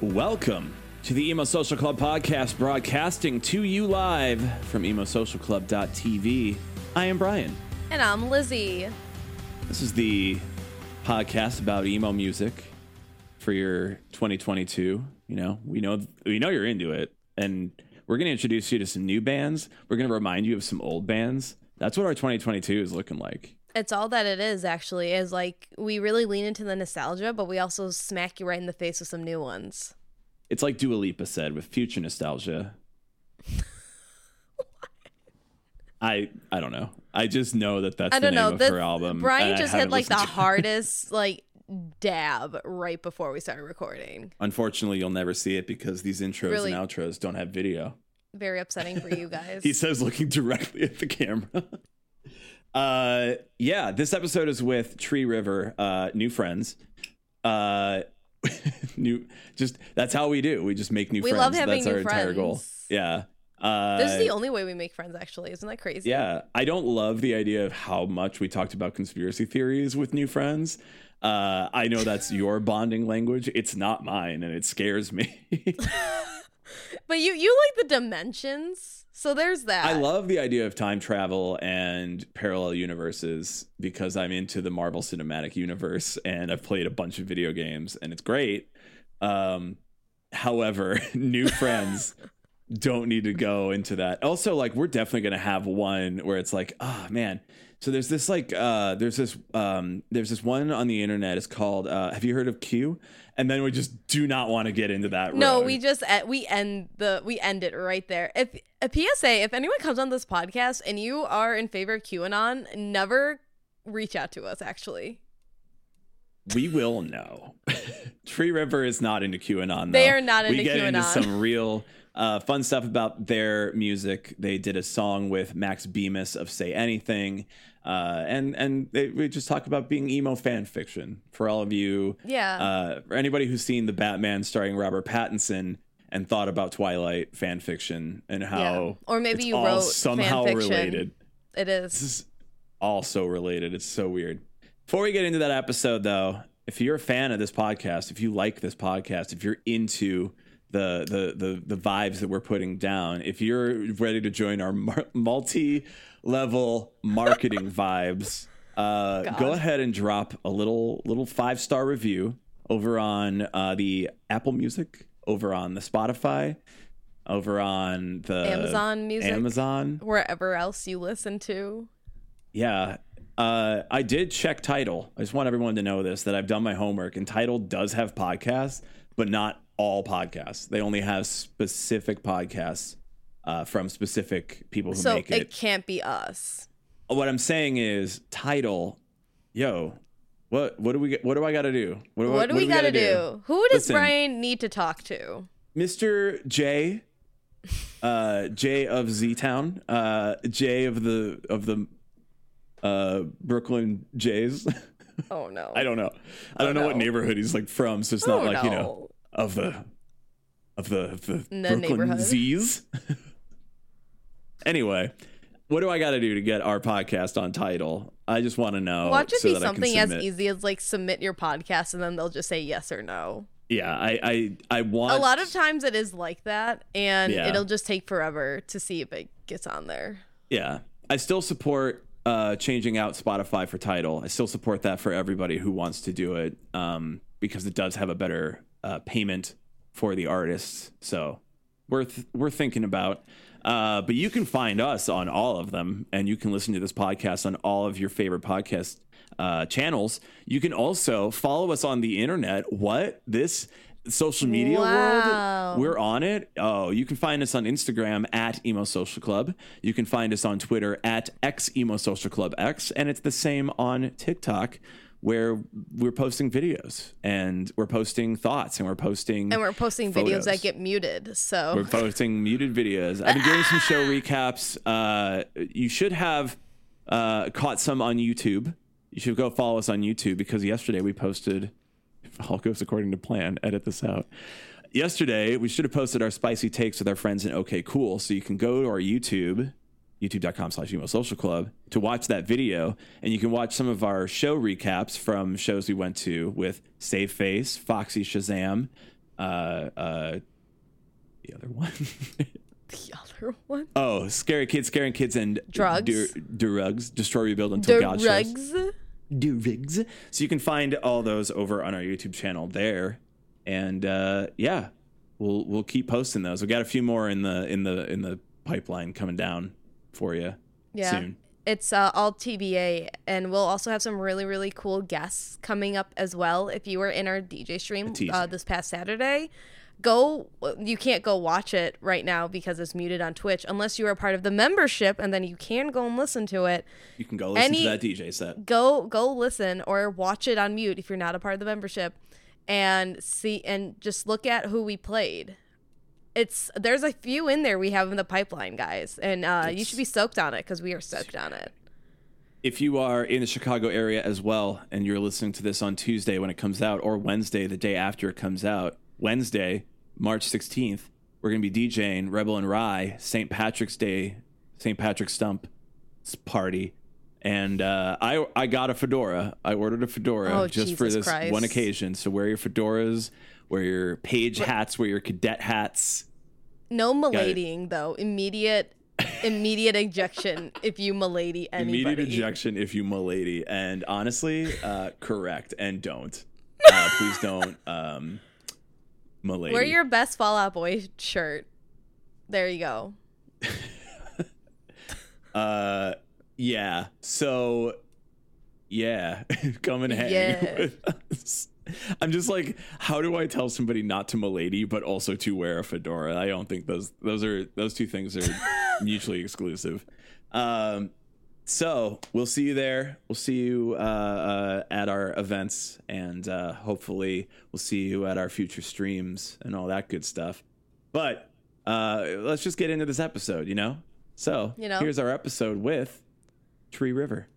Welcome to the Emo Social Club podcast, broadcasting to you live from emosocialclub.tv. I am Brian. And I'm Lizzie. This is the podcast about emo music for your 2022. You know, we know we know you're into it, and we're going to introduce you to some new bands. We're going to remind you of some old bands. That's what our 2022 is looking like. It's all that it is, actually, is like we really lean into the nostalgia, but we also smack you right in the face with some new ones. It's like Dua Lipa said with future nostalgia. I I don't know. I just know that that's I the don't name know. of The- her album. Brian just hit like the listened to it. hardest like dab right before we started recording. Unfortunately, you'll never see it because these intros Really? and outros don't have video. Very upsetting for you guys. He says looking directly at the camera. uh yeah, this episode is with Tree River, uh new friends. Uh new just that's how we do. We just make new We friends. love having that's new our entire goal. friends. Yeah. Uh this is the only way we make friends, actually. Isn't that crazy? Yeah, I don't love the idea of how much we talked about conspiracy theories with new friends. Uh, I know that's your bonding language. It's not mine, and it scares me. But you you like the dimensions, so there's that. I love the idea of time travel and parallel universes because I'm into the Marvel Cinematic Universe and I've played a bunch of video games and it's great. Um, however, new friends don't need to go into that. Also, like we're definitely gonna have one where it's like, oh man. So there's this like uh there's this um there's this one on the internet. It's called uh have you heard of Q? And then we just do not want to get into that. No, road. we just we end the we end it right there. If a PSA, if anyone comes on this podcast and you are in favor of QAnon, never reach out to us. Actually, We will know. Tree River is not into QAnon. They are not we into get into QAnon. some real uh, fun stuff about their music. They did a song with Max Bemis of "Say Anything," uh, and and they, we just talk about being emo fan fiction for all of you. Yeah. Uh, for anybody who's seen the Batman starring Robert Pattinson and thought about Twilight fan fiction and how, Yeah. Or maybe you wrote somehow related it this is. is all so related. It's so weird. Before we get into that episode, though, if you're a fan of this podcast, if you like this podcast, if you're into the the the the vibes that we're putting down, if you're ready to join our mar- multi-level marketing vibes, uh, go ahead and drop a little little five star review over on uh, the Apple Music, over on the Spotify, over on the Amazon Music, Amazon. wherever else you listen to. Yeah. Uh, I did check Tidal. I just want everyone to know this that I've done my homework, and Tidal does have podcasts, but not all podcasts. They only have specific podcasts uh, from specific people who So make it it. can't be us. What I'm saying is, Tidal, yo, what what do we what do I got to do? What, do we gotta, do? Who does Listen. Brian need to talk to? Mr. J, uh, J of Z Town, uh, J of the of the uh, Brooklyn Jays. Oh no. I don't know. I don't know what neighborhood he's like from, so it's not Oh, like you know no. Of the of the of the, The Brooklyn. Z's. anyway, what do I got to do to get our podcast on Tidal? I just want to know. Watch it so be something as easy as like submit your podcast and then they'll just say yes or no. Yeah, I I I want A lot of times it is like that and Yeah. it'll just take forever to see if it gets on there. Yeah, I still support uh, changing out Spotify for Tidal. I still support that for everybody who wants to do it um, because it does have a better uh, payment for the artists. So worth we're thinking about. Uh, but you can find us on all of them, and you can listen to this podcast on all of your favorite podcast uh, channels. You can also follow us on the internet. What this social media Wow. world? We're on it. Oh, you can find us on Instagram at Emo Social Club. You can find us on Twitter at X Emo Social Club X, and it's the same on TikTok where we're posting videos and we're posting thoughts and we're posting and we're posting videos that get muted. So we're posting muted videos. I've been doing some show recaps. Uh, you should have uh, caught some on YouTube. You should go follow us on YouTube because yesterday we posted. If all goes according to plan, edit this out. Yesterday we should have posted our spicy takes with our friends in OK Cool, so you can go to our YouTube, youtube.com slash emo social club to watch that video and you can watch some of our show recaps from shows we went to with Save Face, Foxy Shazam, uh, uh, the other one. the other one, oh, Scary Kids, Scaring Kids, and Drugs. Drugs, Destroy, Rebuild Until the God shows. rugs. Drugs. So you can find all those over on our YouTube channel there, and uh, yeah, we'll we'll keep posting those. We got a few more in the in the in the pipeline coming down for you Yeah. soon. It's uh, all TBA, and we'll also have some really, really cool guests coming up as well. If you were in our DJ stream uh, this past Saturday, go. You can't go watch it right now because it's muted on Twitch, unless you are a part of the membership, and then you can go and listen to it. You can go listen Any- to that DJ set. Go, go listen or watch it on mute if you're not a part of the membership, and see and just look at who we played. It's there's a few in there we have in the pipeline, guys, and uh, you should be soaked on it because we are soaked on it. if you are in the Chicago area as well and you're listening to this on Tuesday when it comes out or Wednesday the day after it comes out, Wednesday, March 16th, we're going to be DJing Rebel and Rye St. Patrick's Day, St. Patrick's Stump party. And uh, I I got a fedora. I ordered a fedora Oh, just for this Christ. one occasion. So wear your fedoras, wear your page hats, wear your cadet hats. No it. maladying though. Immediate immediate ejection if you malady anybody. Immediate ejection if you milady. And honestly, uh, correct. And don't. Uh, please don't um, milady. Wear your best Fall Out Boy shirt. There you go. uh, yeah. So, yeah. Come and hang Yeah. with us. I'm just like, how do I tell somebody not to milady, but also to wear a fedora? I don't think those those are those two things are mutually exclusive. Um, so we'll see you there. We'll see you uh, uh, at our events, and uh, hopefully we'll see you at our future streams and all that good stuff. But uh, let's just get into this episode, you know. So You know. here's our episode with Tree River.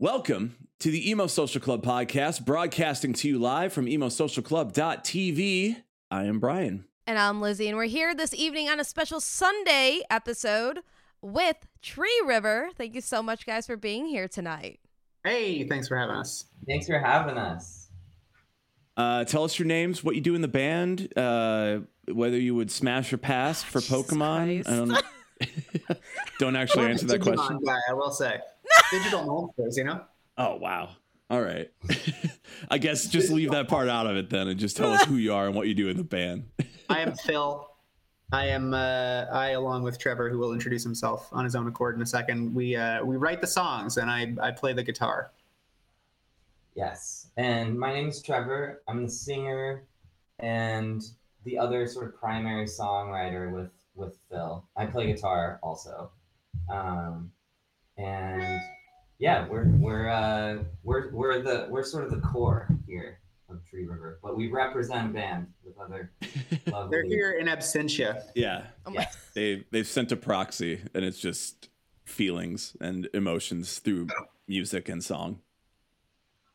Welcome to the Emo Social Club podcast, broadcasting to you live from emosocialclub.tv. I am Brian. And I'm Lizzie, and we're here this evening on a special Sunday episode with Tree River. Thank you so much, guys, for being here tonight. Hey, thanks for having us. Thanks for having us. Uh, tell us your names, what you do in the band, uh, whether you would smash or pass for Jesus Pokemon. Christ. I don't, don't actually answer that question. Guy, I will say. Digital monsters, you know? Oh wow. All right. I guess just leave that part out of it then, and just tell us who you are and what you do in the band. I am Phil. I am uh, I along with Trevor, who will introduce himself on his own accord in a second. We uh, we write the songs and I I play the guitar. Yes. And my name is Trevor. I'm the singer and the other sort of primary songwriter with with Phil. I play guitar also. Um, and yeah, we're we're uh, we're we're the we're sort of the core here of Tree River, but we represent a band with other lovely. They're here in absentia. yeah. Oh Yeah. They they've sent a proxy, and it's just feelings and emotions through music and song.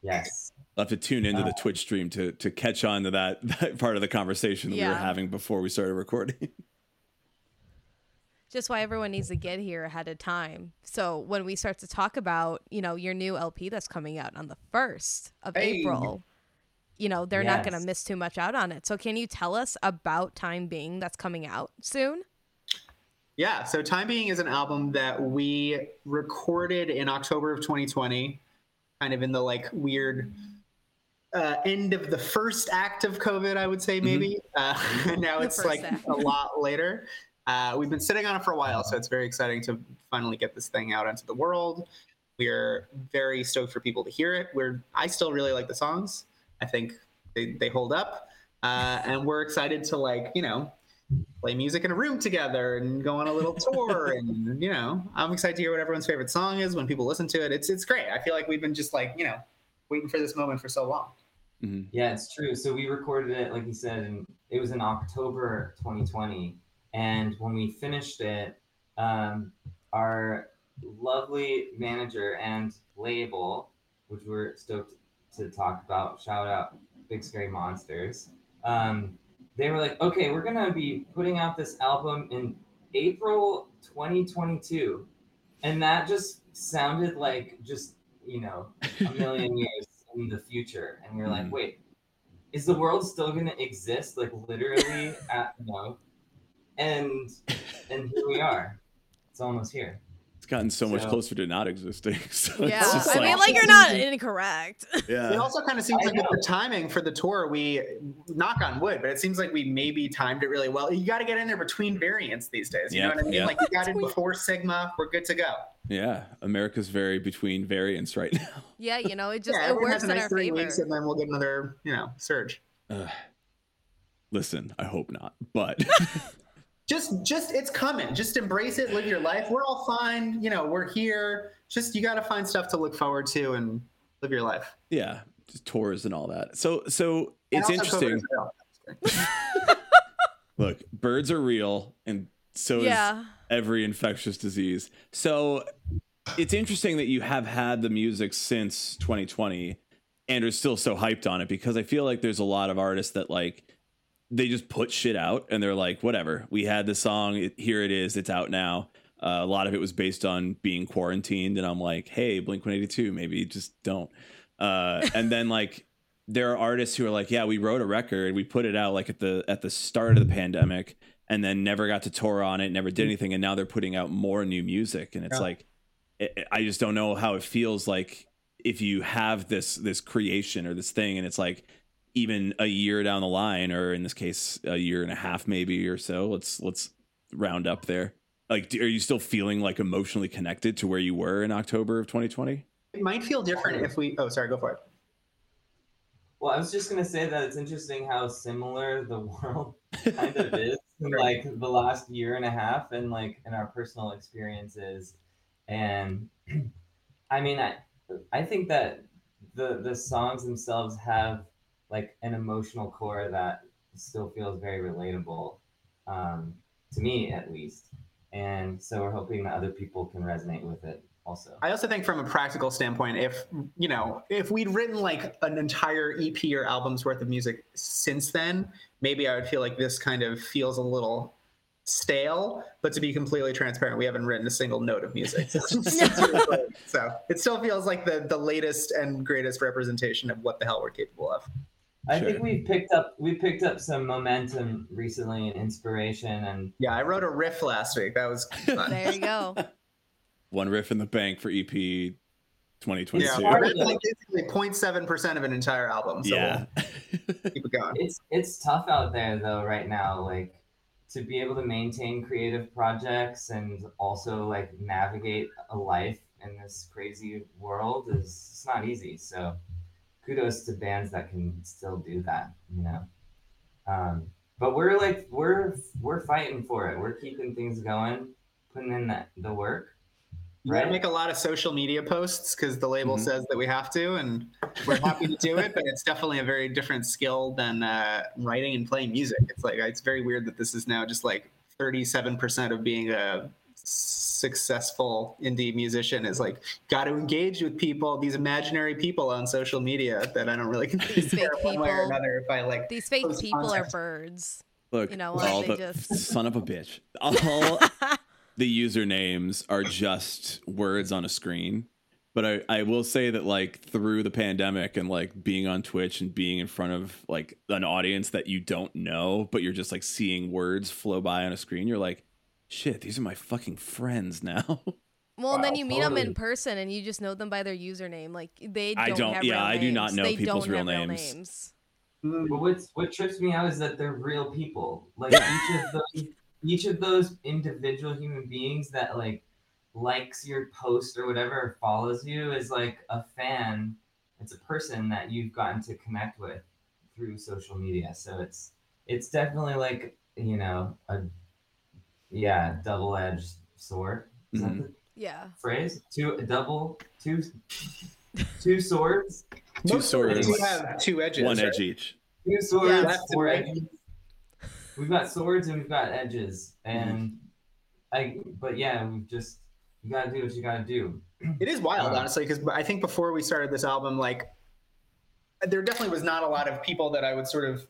Yes. I'll have to tune into the Twitch stream to to catch on to that, that part of the conversation that we were having before we started recording. Just why everyone needs to get here ahead of time. So when we start to talk about, you know, your new LP that's coming out on the 1st of Hey. April, you know, they're not going to miss too much out on it. So can you tell us about Time Being that's coming out soon? Yeah, so Time Being is an album that we recorded in October of 2020, kind of in the like weird uh, end of the first act of COVID, I would say maybe. Uh, now The it's like act. a lot later. Uh, we've been sitting on it for a while, so it's very exciting to finally get this thing out into the world. We're very stoked for people to hear it. We're I still really like the songs. I think they, they hold up, uh, and we're excited to like you know play music in a room together and go on a little tour and you know i'm excited to hear what everyone's favorite song is when people listen to it it's it's great i feel like we've been just like you know waiting for this moment for so long. Mhm. Yeah, it's true. So we recorded it, like you said, and it was in October 2020. And when we finished it, um, our lovely manager and label, which we're stoked to talk about, shout out Big Scary Monsters. Um, they were like, okay, we're gonna be putting out this album in April 2022, and that just sounded like just you know a million years in the future. And we were like, Mhm. wait, is the world still gonna exist? Like literally at no, and and here we are. It's almost here. It's gotten so much closer to not existing. So Yeah, it's just I like, mean, like you're not incorrect. yeah. It also kind of seems I like with know. the timing for the tour, we knock on wood, but it seems like we maybe timed it really well. You got to get in there between variants these days. You Yeah, know what I mean? yeah. Like you got in before Sigma, we're good to go. Yeah, America's very between variants right now. yeah, you know, it just yeah, it works has in nice our three favor. weeks, and then we'll get another, you know, surge. Ugh. listen, I hope not, but Just, just it's coming. Just embrace it. Live your life. We're all fine. You know, we're here. Just you got to find stuff to look forward to and live your life. yeah, just tours and all that. So, so it's interesting. COVID is real. Look, birds are real, and so is every infectious disease. So it's interesting that you have had the music since 2020 and are still so hyped on it because I feel like there's a lot of artists that like they just put shit out and they're like, whatever, we had the song, here it is, it's out now. Uh, a lot of it was based on being quarantined, and I'm like, hey, Blink 182, maybe just don't. Uh, and then like there are artists who are like, yeah, we wrote a record, we put it out like at the at the start of the pandemic, and then never got to tour on it, never did anything, and now they're putting out more new music, and it's Yeah. like, I- I just don't know how it feels like if you have this this creation or this thing, and it's like even a year down the line, or in this case, a year and a half maybe or so. Let's let's round up there. Like, do- are you still feeling like emotionally connected to where you were in October of 2020? It might feel different if we. Oh, sorry. Go for it. Well, I was just gonna say that it's interesting how similar the world kind of is in like the last year and a half and like in our personal experiences. And I mean I I think that the the songs themselves have like an emotional core that still feels very relatable um, to me at least. And so we're hoping that other people can resonate with it also. I also think from a practical standpoint, if you know, if we'd written like an entire EP or album's worth of music since then, maybe I would feel like this kind of feels a little stale. But to be completely transparent, we haven't written a single note of music. so it still feels like the the latest and greatest representation of what the hell we're capable of. I Sure. think we picked up we picked up some momentum recently and inspiration and Yeah, I wrote a riff last week. That was fun. there you go. One riff in the bank for EP 2022. yeah, hard. that's like basically 0.7 percent of an entire album. So yeah. we'll keep it going. it's it's tough out there though right now like to be able to maintain creative projects and also like navigate a life in this crazy world is it's not easy so kudos to bands that can still do that you know um, but we're like we're we're fighting for it we're keeping things going putting in that the work You gotta make a lot of social media posts because the label Mhm. says that we have to, and we're happy to do it. But it's definitely a very different skill than uh, writing and playing music. It's like it's very weird that this is now just like 37% of being a successful indie musician is like got to engage with people, these imaginary people on social media that I don't really These fake consider one way or people. another. If I like, These fake Post people are birds. Look, You know, all they the just- son of a bitch. All the usernames are just words on a screen. But I, I will say that like through the pandemic and like being on Twitch and being in front of like an audience that you don't know, but you're just like seeing words flow by on a screen, you're like, shit, these are my fucking friends now. Well, and then you meet them in person, and you just know them by their username. Like they don't. I don't- Have yeah, real I do not know they people's don't real have names. names. Mm, but what's what trips me out is that they're real people. Like each of those each of those individual human beings that like likes your post or whatever follows you is like a fan. It's a person that you've gotten to connect with through social media. So it's it's definitely like, you know, a yeah, double edged sword. Is Mhm. Yeah. phrase? Two double two two swords. Two Most swords swords, do have two edges. one right? edge each. Two swords, Yeah. Left four edges. We've got swords and we've got edges, and I. But yeah, we just you gotta do what you gotta do. It is wild, Uh, honestly, because I think before we started this album, like, there definitely was not a lot of people that I would sort of see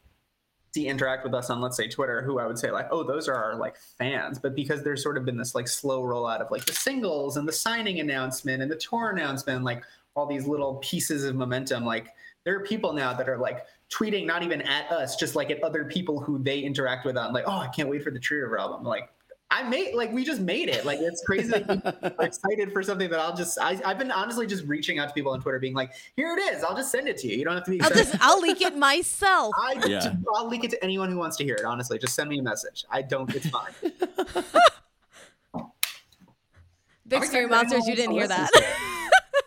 interact with us on, let's say, Twitter, who I would say like, oh, those are our like fans. But because there's sort of been this like slow rollout of like the singles and the signing announcement and the tour announcement, like all these little pieces of momentum, like there are people now that are like tweeting not even at us, just like at other people who they interact with on like, oh, I can't wait for the River album. Like, I made like we just made it. Like it's crazy that people are excited for something that I'll just I, I've been honestly just reaching out to people on Twitter being like, here it is. I'll just send it to you. You don't have to be I'll excited. just I'll leak it myself. I Yeah. I'll leak it to anyone who wants to hear it. Honestly, just send me a message. I don't. It's fine. Big Scary Monsters, you didn't hear that.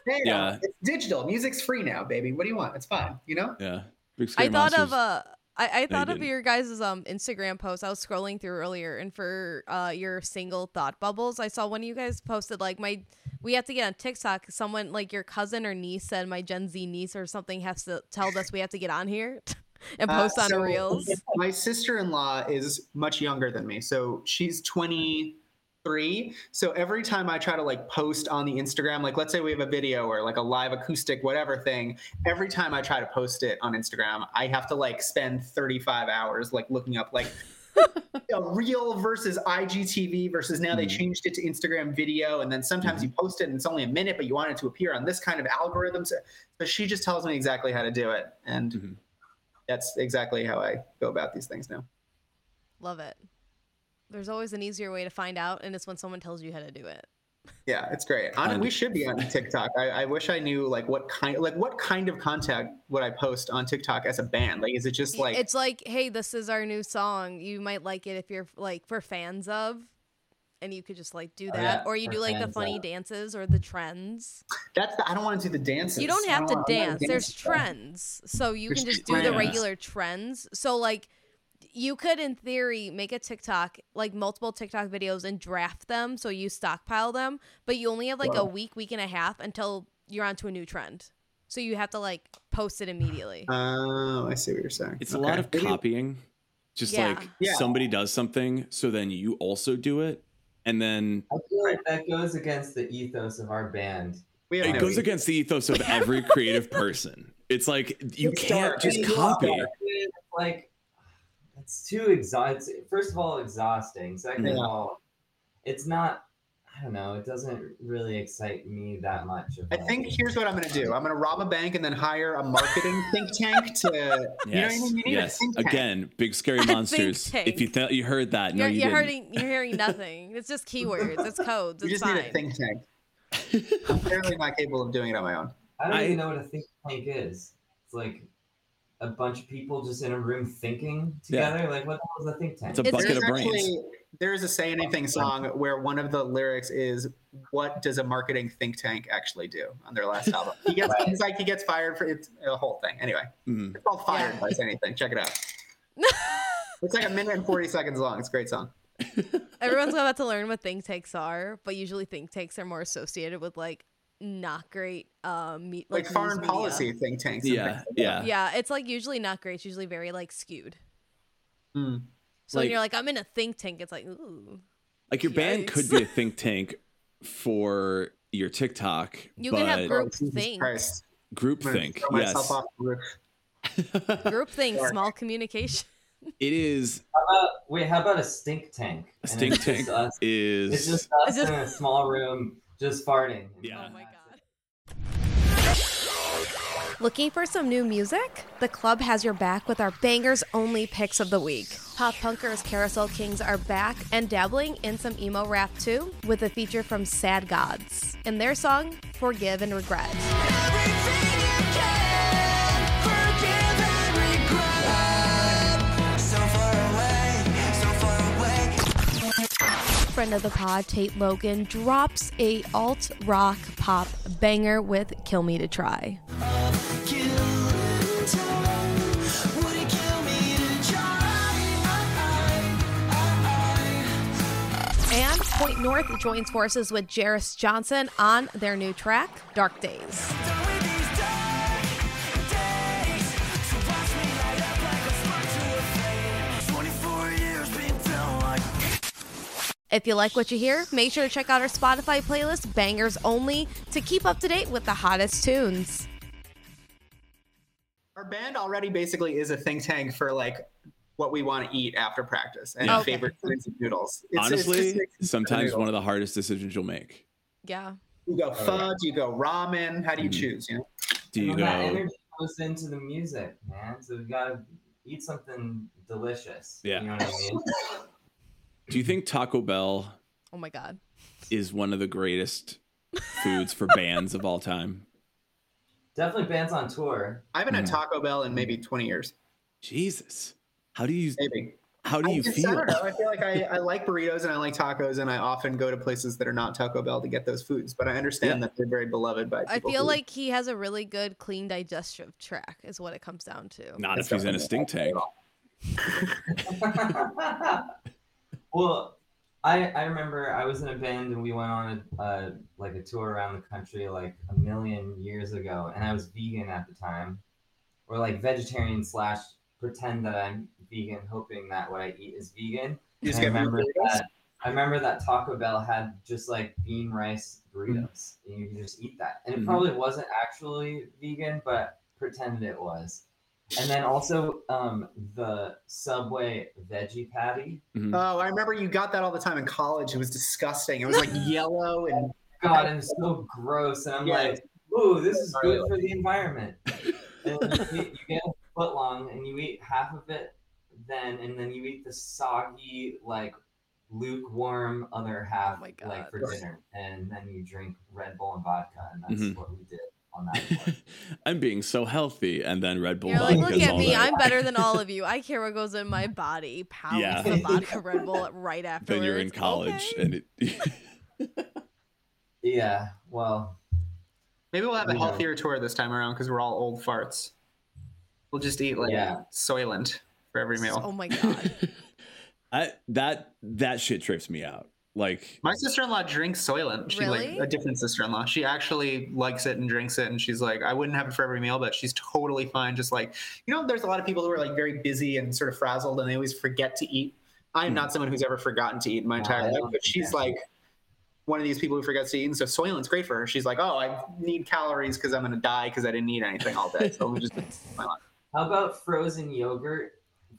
Hey, Yeah. it's digital. Music's free now, baby. What do you want? It's fine. You know. Yeah. Big I Scary thought of Monsters. Uh I, I thought of didn't. your guys' um Instagram post. I was scrolling through earlier and for uh your single thought bubbles, I saw one of you guys posted like my we have to get on TikTok. Someone like your cousin or niece said my Gen Z niece or something has to tell us we have to get on here and Uh, post on so reels. My sister-in-law is much younger than me, so she's 23. So every time I try to like post on the Instagram, like let's say we have a video or like a live acoustic whatever thing, every time I try to post it on Instagram, I have to like spend 35 hours like looking up like a real versus IGTV versus now they Mhm. changed it to Instagram video and then sometimes you post it and it's only a minute but you want it to appear on this kind of algorithm. So, so she just tells me exactly how to do it and Mhm. that's exactly how I go about these things now. Love it. There's always an easier way to find out, and it's when someone tells you how to do it. Yeah, it's great. Hon- And- we should be on TikTok. I, I wish I knew like what kind like what kind of content would I post on TikTok as a band? Like, is it just like it's like, hey, this is our new song. You might like it if you're like for fans of, and you could just like do Oh, that, yeah, or you do like the funny of. dances or the trends. that's the, I don't want to do the dances. You don't I have to wanna- I'm dance. There's dancer. trends, so you There's can just do the regular trends. So like. You could, in theory, make a TikTok, like multiple TikTok videos, and draft them so you stockpile them. But you only have like a week, week and a half until you're onto a new trend. So you have to like post it immediately. Oh, I see what you're saying. It's a lot of copying. Just Yeah. like Yeah. somebody does something, so then you also do it, and then I feel like that goes against the ethos of our band. We it no goes ego. against the ethos of every creative person. It's like you Good can't start. just copy. It's like it's too exhausting. First of all, exhausting. Second of all, it's not. I don't know. It doesn't really excite me that much. I like- think here's what I'm going to do. I'm going to rob a bank and then hire a marketing think tank to. You know what I Yes, mean? You need yes. a think tank. Again, big scary monsters. If you thought you heard that, no, you're you you're didn't. hearing you're hearing nothing. It's just keywords. It's codes. You It's just need a think tank. I'm apparently not capable of doing it on my own. I don't I- even know what a think tank is. It's like a bunch of people just in a room thinking Yeah. together. Like, what the hell is a think tank? It's a It's- bucket There's of brains. actually there's a say anything song where one of the lyrics is what does a marketing think tank actually do on their last album he gets Right. it's like he gets fired for it's a whole thing anyway Mhm. it's called fired Yeah. by say anything check it out it's like a minute and 40 seconds long it's a great song Everyone's about to learn what think tanks are, but usually think tanks are more associated with like not great um me- like, news foreign media. policy think tanks Yeah, like yeah. Yeah, it's like usually not great. It's usually very like skewed. Mm. So when you're like, I'm in a think tank, it's like, ooh. Like your band could be a think tank for your TikTok, You but can have Oh, group Jesus think. Christ. group I'm think. Yes, myself off the roof. Group think, Sorry. small communication. it is. How about, wait, how about a stink tank? A stink it's just tank us- is. It's just us It's just- in a small room, just farting. Yeah. Oh my god. Looking for some new music? The club has your back with our bangers only picks of the week. Pop punkers Carousel Kings are back and dabbling in some emo rap too, with a feature from Sad Gods in their song Forgive and Regret. Friend of the pod, Tate Logan, drops a alt rock pop banger with Kill Me to Try. Point North joins forces with Jeris Johnson on their new track, Dark Days. If you like what you hear, make sure to check out our Spotify playlist, Bangers Only, to keep up to date with the hottest tunes. Our band already basically is a think tank for like what we want to eat after practice and Yeah. Okay. favorite kinds of noodles. It's- it's Honestly, just- sometimes one of the hardest decisions you'll make. Yeah. you go Oh, yeah. do you go ramen? How do you Mhm. choose? You know, Do you And that go? energy goes into the music, man. So we gotta eat something delicious. Yeah. You know what I mean? Do you think Taco Bell Oh my God. is one of the greatest foods for bands of all time? Definitely bands on tour. I haven't had Mhm. Taco Bell in maybe 20 years. Jesus, how do you Maybe. how do I you just- I feel? don't know. I feel like I, I like burritos and I like tacos, and I often go to places that are not Taco Bell to get those foods. But I understand Yeah. that they're very beloved by I feel who- like he has a really good, clean digestive tract, is what it comes down to. Not That's if he's in a stink tank. well, I I remember I was in a band and we went on a uh, like a tour around the country like a million years ago, and I was vegan at the time, or like vegetarian slash pretend that I'm vegan, hoping that what I eat is vegan. You I remember that. I remember that Taco Bell had just like bean rice burritos, and you could just eat that. And it Mhm. probably wasn't actually vegan, but pretended it was. And then also um, the Subway veggie patty. Mhm. Oh, I remember you got that all the time in college. It was disgusting. It was like yellow and God, it was so gross. And I'm Yeah. like, ooh, this is good for the environment. And you, you get a foot long and you eat half of it then, and then you eat the soggy, like lukewarm other half, Oh like for dinner. And then you drink Red Bull and vodka. And that's Mhm. what we did on that tour. I'm being so healthy, and then Red Bull You're like, look at me. there. I'm better than all of you. I care what goes in my body. Pounds Yeah. the vodka Red Bull right after. Then you're in college, and it. yeah, well, maybe we'll have a Yeah. healthier tour this time around because we're all old farts. We'll just eat like Yeah. Soylent for every meal. Oh my god. I that that shit trips me out. Like My sister-in-law drinks Soylent. She Really? like a different sister-in-law. She actually likes it and drinks it, and she's like, I wouldn't have it for every meal, but she's totally fine. Just like you know, there's a lot of people who are like very busy and sort of frazzled, and they always forget to eat. I am Hmm. not someone who's ever forgotten to eat in my entire I life, but she's forget. like one of these people who forgets to eat. And so Soylent's great for her. She's like, oh, I need calories because I'm gonna die because I didn't eat anything all day. So let me just my life. How about frozen yogurt?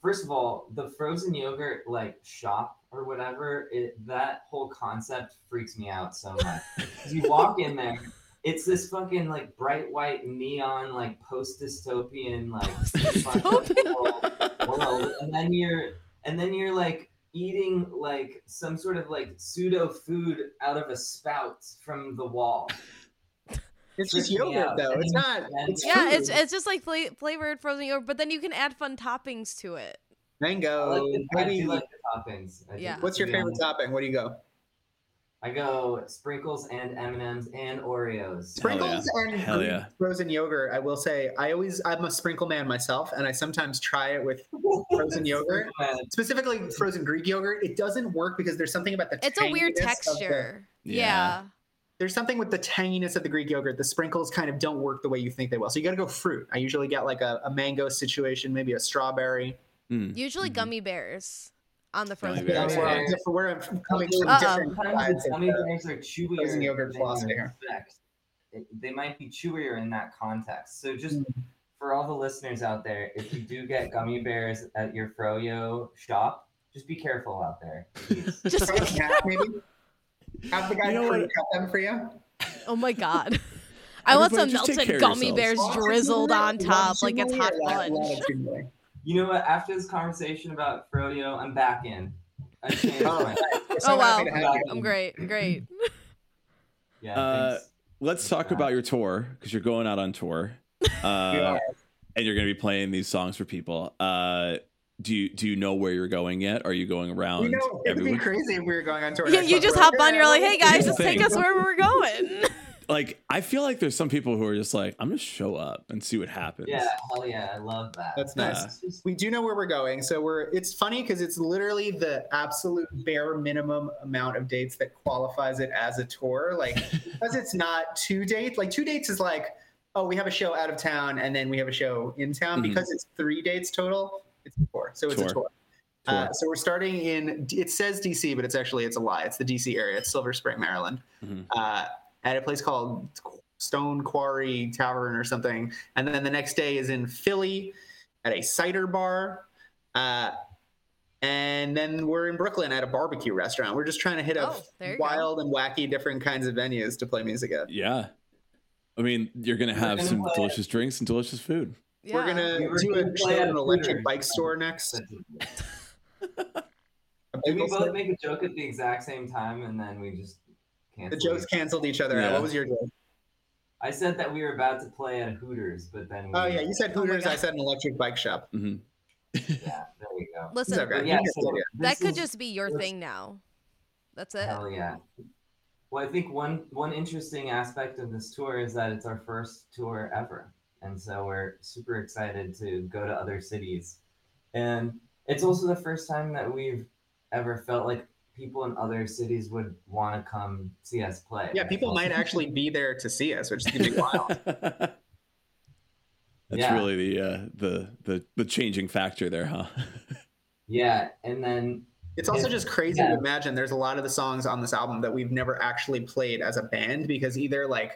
First of all, the frozen yogurt like shop or whatever, it that whole concept freaks me out so much. you walk in there, it's this fucking like bright white neon like post dystopian like world, and then you're and then you're like eating like some sort of like pseudo food out of a spout from the wall. It's just yogurt though. It's not. It's Yeah, food. it's it's just like fla- flavored frozen yogurt, but then you can add fun toppings to it. I, mango. like the, I maybe. do like the toppings. I do, Yeah. What's your be favorite honest. topping? What do you go? I go sprinkles and M and M's and Oreos. Hell Sprinkles and Hell yeah. frozen yogurt. I will say, I always I'm a sprinkle man myself, and I sometimes try it with frozen yogurt, Man, specifically frozen Greek yogurt. It doesn't work because there's something about the It's a weird tanginess of the- texture. Yeah. yeah. There's something with the tanginess of the Greek yogurt. The sprinkles kind of don't work the way you think they will. So you got to go fruit. I usually get like a, a mango situation, maybe a strawberry. mm, Usually mhm. gummy bears on the Gummy frozen bears, We're, yogurt. on yeah. different, we're coming from Uh-oh. different Sometimes sides of gummy the- bears are chewier. frozen yogurt than philosophy here. they might be chewier in that context. So just Mm. for all the listeners out there, if you do get gummy bears at your froyo shop, just be careful out there. Just Cut them in half, maybe. Have the guy You know crew cut them for you. oh my god. I want some Everybody just take melted gummy bears drizzled on top like it's hot Love- love lunch. You know what? After this conversation about froyo, I'm back in. I changed Oh, my Oh, wow. happy to have you. I'm great. Great. yeah. Uh. Let's talk about your tour because you're going out on tour, uh, are. and you're going to be playing these songs for people. Uh, do you do you know where you're going yet? Are you going around You know, it would be crazy if we were going on tour. Yeah, you just hop on. You're like, hey guys, just take us wherever we're going. Like, I feel like there's some people who are just like, I'm gonna show up and see what happens. yeah, hell yeah, I love that. That's nice. Yeah. We do know where we're going, so we're. It's funny because it's literally the absolute bare minimum amount of dates that qualifies it as a tour. Like because it's not two dates. Like two dates is like, oh, we have a show out of town and then we have a show in town. Mhm. Because it's three dates total, it's a tour. So it's a Tour. tour. Uh, so we're starting in. It says DC, but it's actually it's a lie. It's the DC area. It's Silver Spring, Maryland, Mhm. uh, at a place called Stone Quarry Tavern or something. And then the next day is in Philly at a cider bar. Uh, and then we're in Brooklyn at a barbecue restaurant. We're just trying to hit up Oh, there you go. wild and wacky different kinds of venues to play music at. Yeah. I mean, you're gonna have some delicious drinks and delicious food. Yeah. We're gonna We were do gonna a play show at at an electric bike store next. Did we both make a joke at the exact same time and then we just the jokes it? canceled each other. Yeah. What was your joke? I said that we were about to play at Hooters, but then we, Oh yeah, you said Oh Hooters. I said an electric bike shop. Mm-hmm. yeah, there we go. Listen, okay. Yeah, You get the so that could is- just be your thing now. That's it. Hell yeah. Well, I think one one interesting aspect of this tour is that it's our first tour ever, and so we're super excited to go to other cities, and it's also the first time that we've ever felt like people in other cities would want to come see us play. Yeah, people might actually be there to see us, which is gonna be wild. That's Yeah. really the uh, the the the changing factor there, huh? Yeah, and then It's also just crazy yeah. to imagine there's a lot of the songs on this album that we've never actually played as a band because either like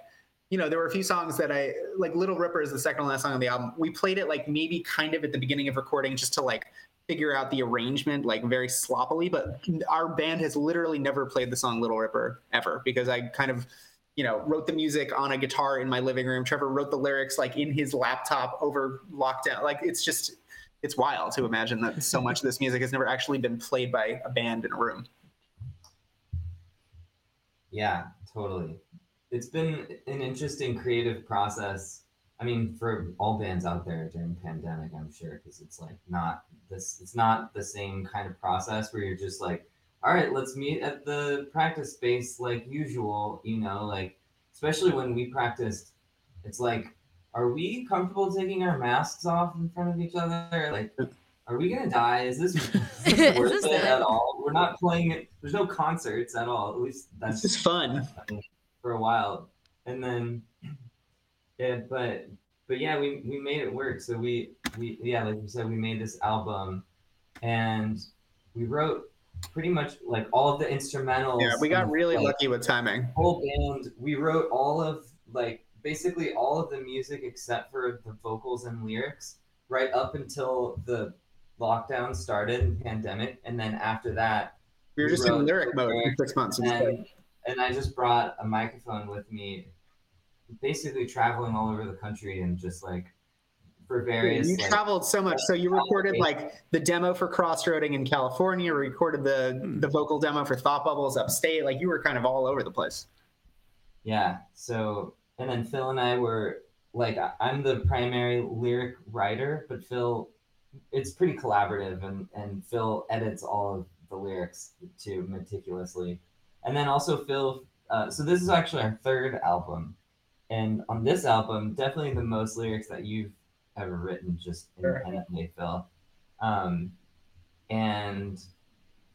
you know there were a few songs that I like Little Ripper is the second last song on the album. We played it like maybe kind of at the beginning of recording just to like figure out the arrangement like very sloppily, but our band has literally never played the song Little Ripper ever because I kind of you know wrote the music on a guitar in my living room. Trevor wrote the lyrics like in his laptop over lockdown. Like it's just it's wild to imagine that so much of this music has never actually been played by a band in a room. Yeah, totally. It's been an interesting creative process. I mean, for all bands out there during pandemic, I'm sure, because it's like not this. It's not the same kind of process where you're just like, all right, let's meet at the practice space like usual. You know, like especially when we practiced, it's like, are we comfortable taking our masks off in front of each other? Like, are we gonna die? Is this, is this Is worth this it it? at all? We're not playing it. There's no concerts at all. At least that's It's just fun. for a while, and then yeah, but but yeah, we we made it work. So we we yeah, like you said, we made this album, and we wrote pretty much like all of the instrumentals. Yeah, we got really like, lucky with timing. whole band. We wrote all of like basically all of the music except for the vocals and lyrics right up until the lockdown started and pandemic, and then after that We were We just in wrote lyric mode for six months. And and I just brought a microphone with me, basically traveling all over the country and just like for various. You like, traveled so much. So you recorded like the demo for Crossroading in California, recorded the Hmm. the vocal demo for Thought Bubbles upstate. Like you were kind of all over the place. yeah. So and then Phil and I were like I- I'm the primary lyric writer, but Phil, it's pretty collaborative, and and Phil edits all of the lyrics too meticulously, and then also Phil. Uh, so this is actually our third album, and on this album, definitely the most lyrics that you've ever written, just Sure. independently, Phil. Um, and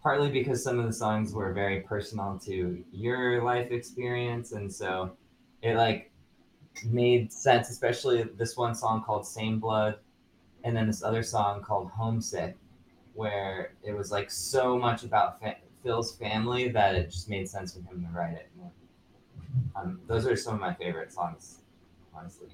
partly because some of the songs were very personal to your life experience, and so it like made sense, especially this one song called Same Blood, and then this other song called Homesick, where it was like so much about fa- Phil's family that it just made sense for him to write it. Um, those are some of my favorite songs, honestly.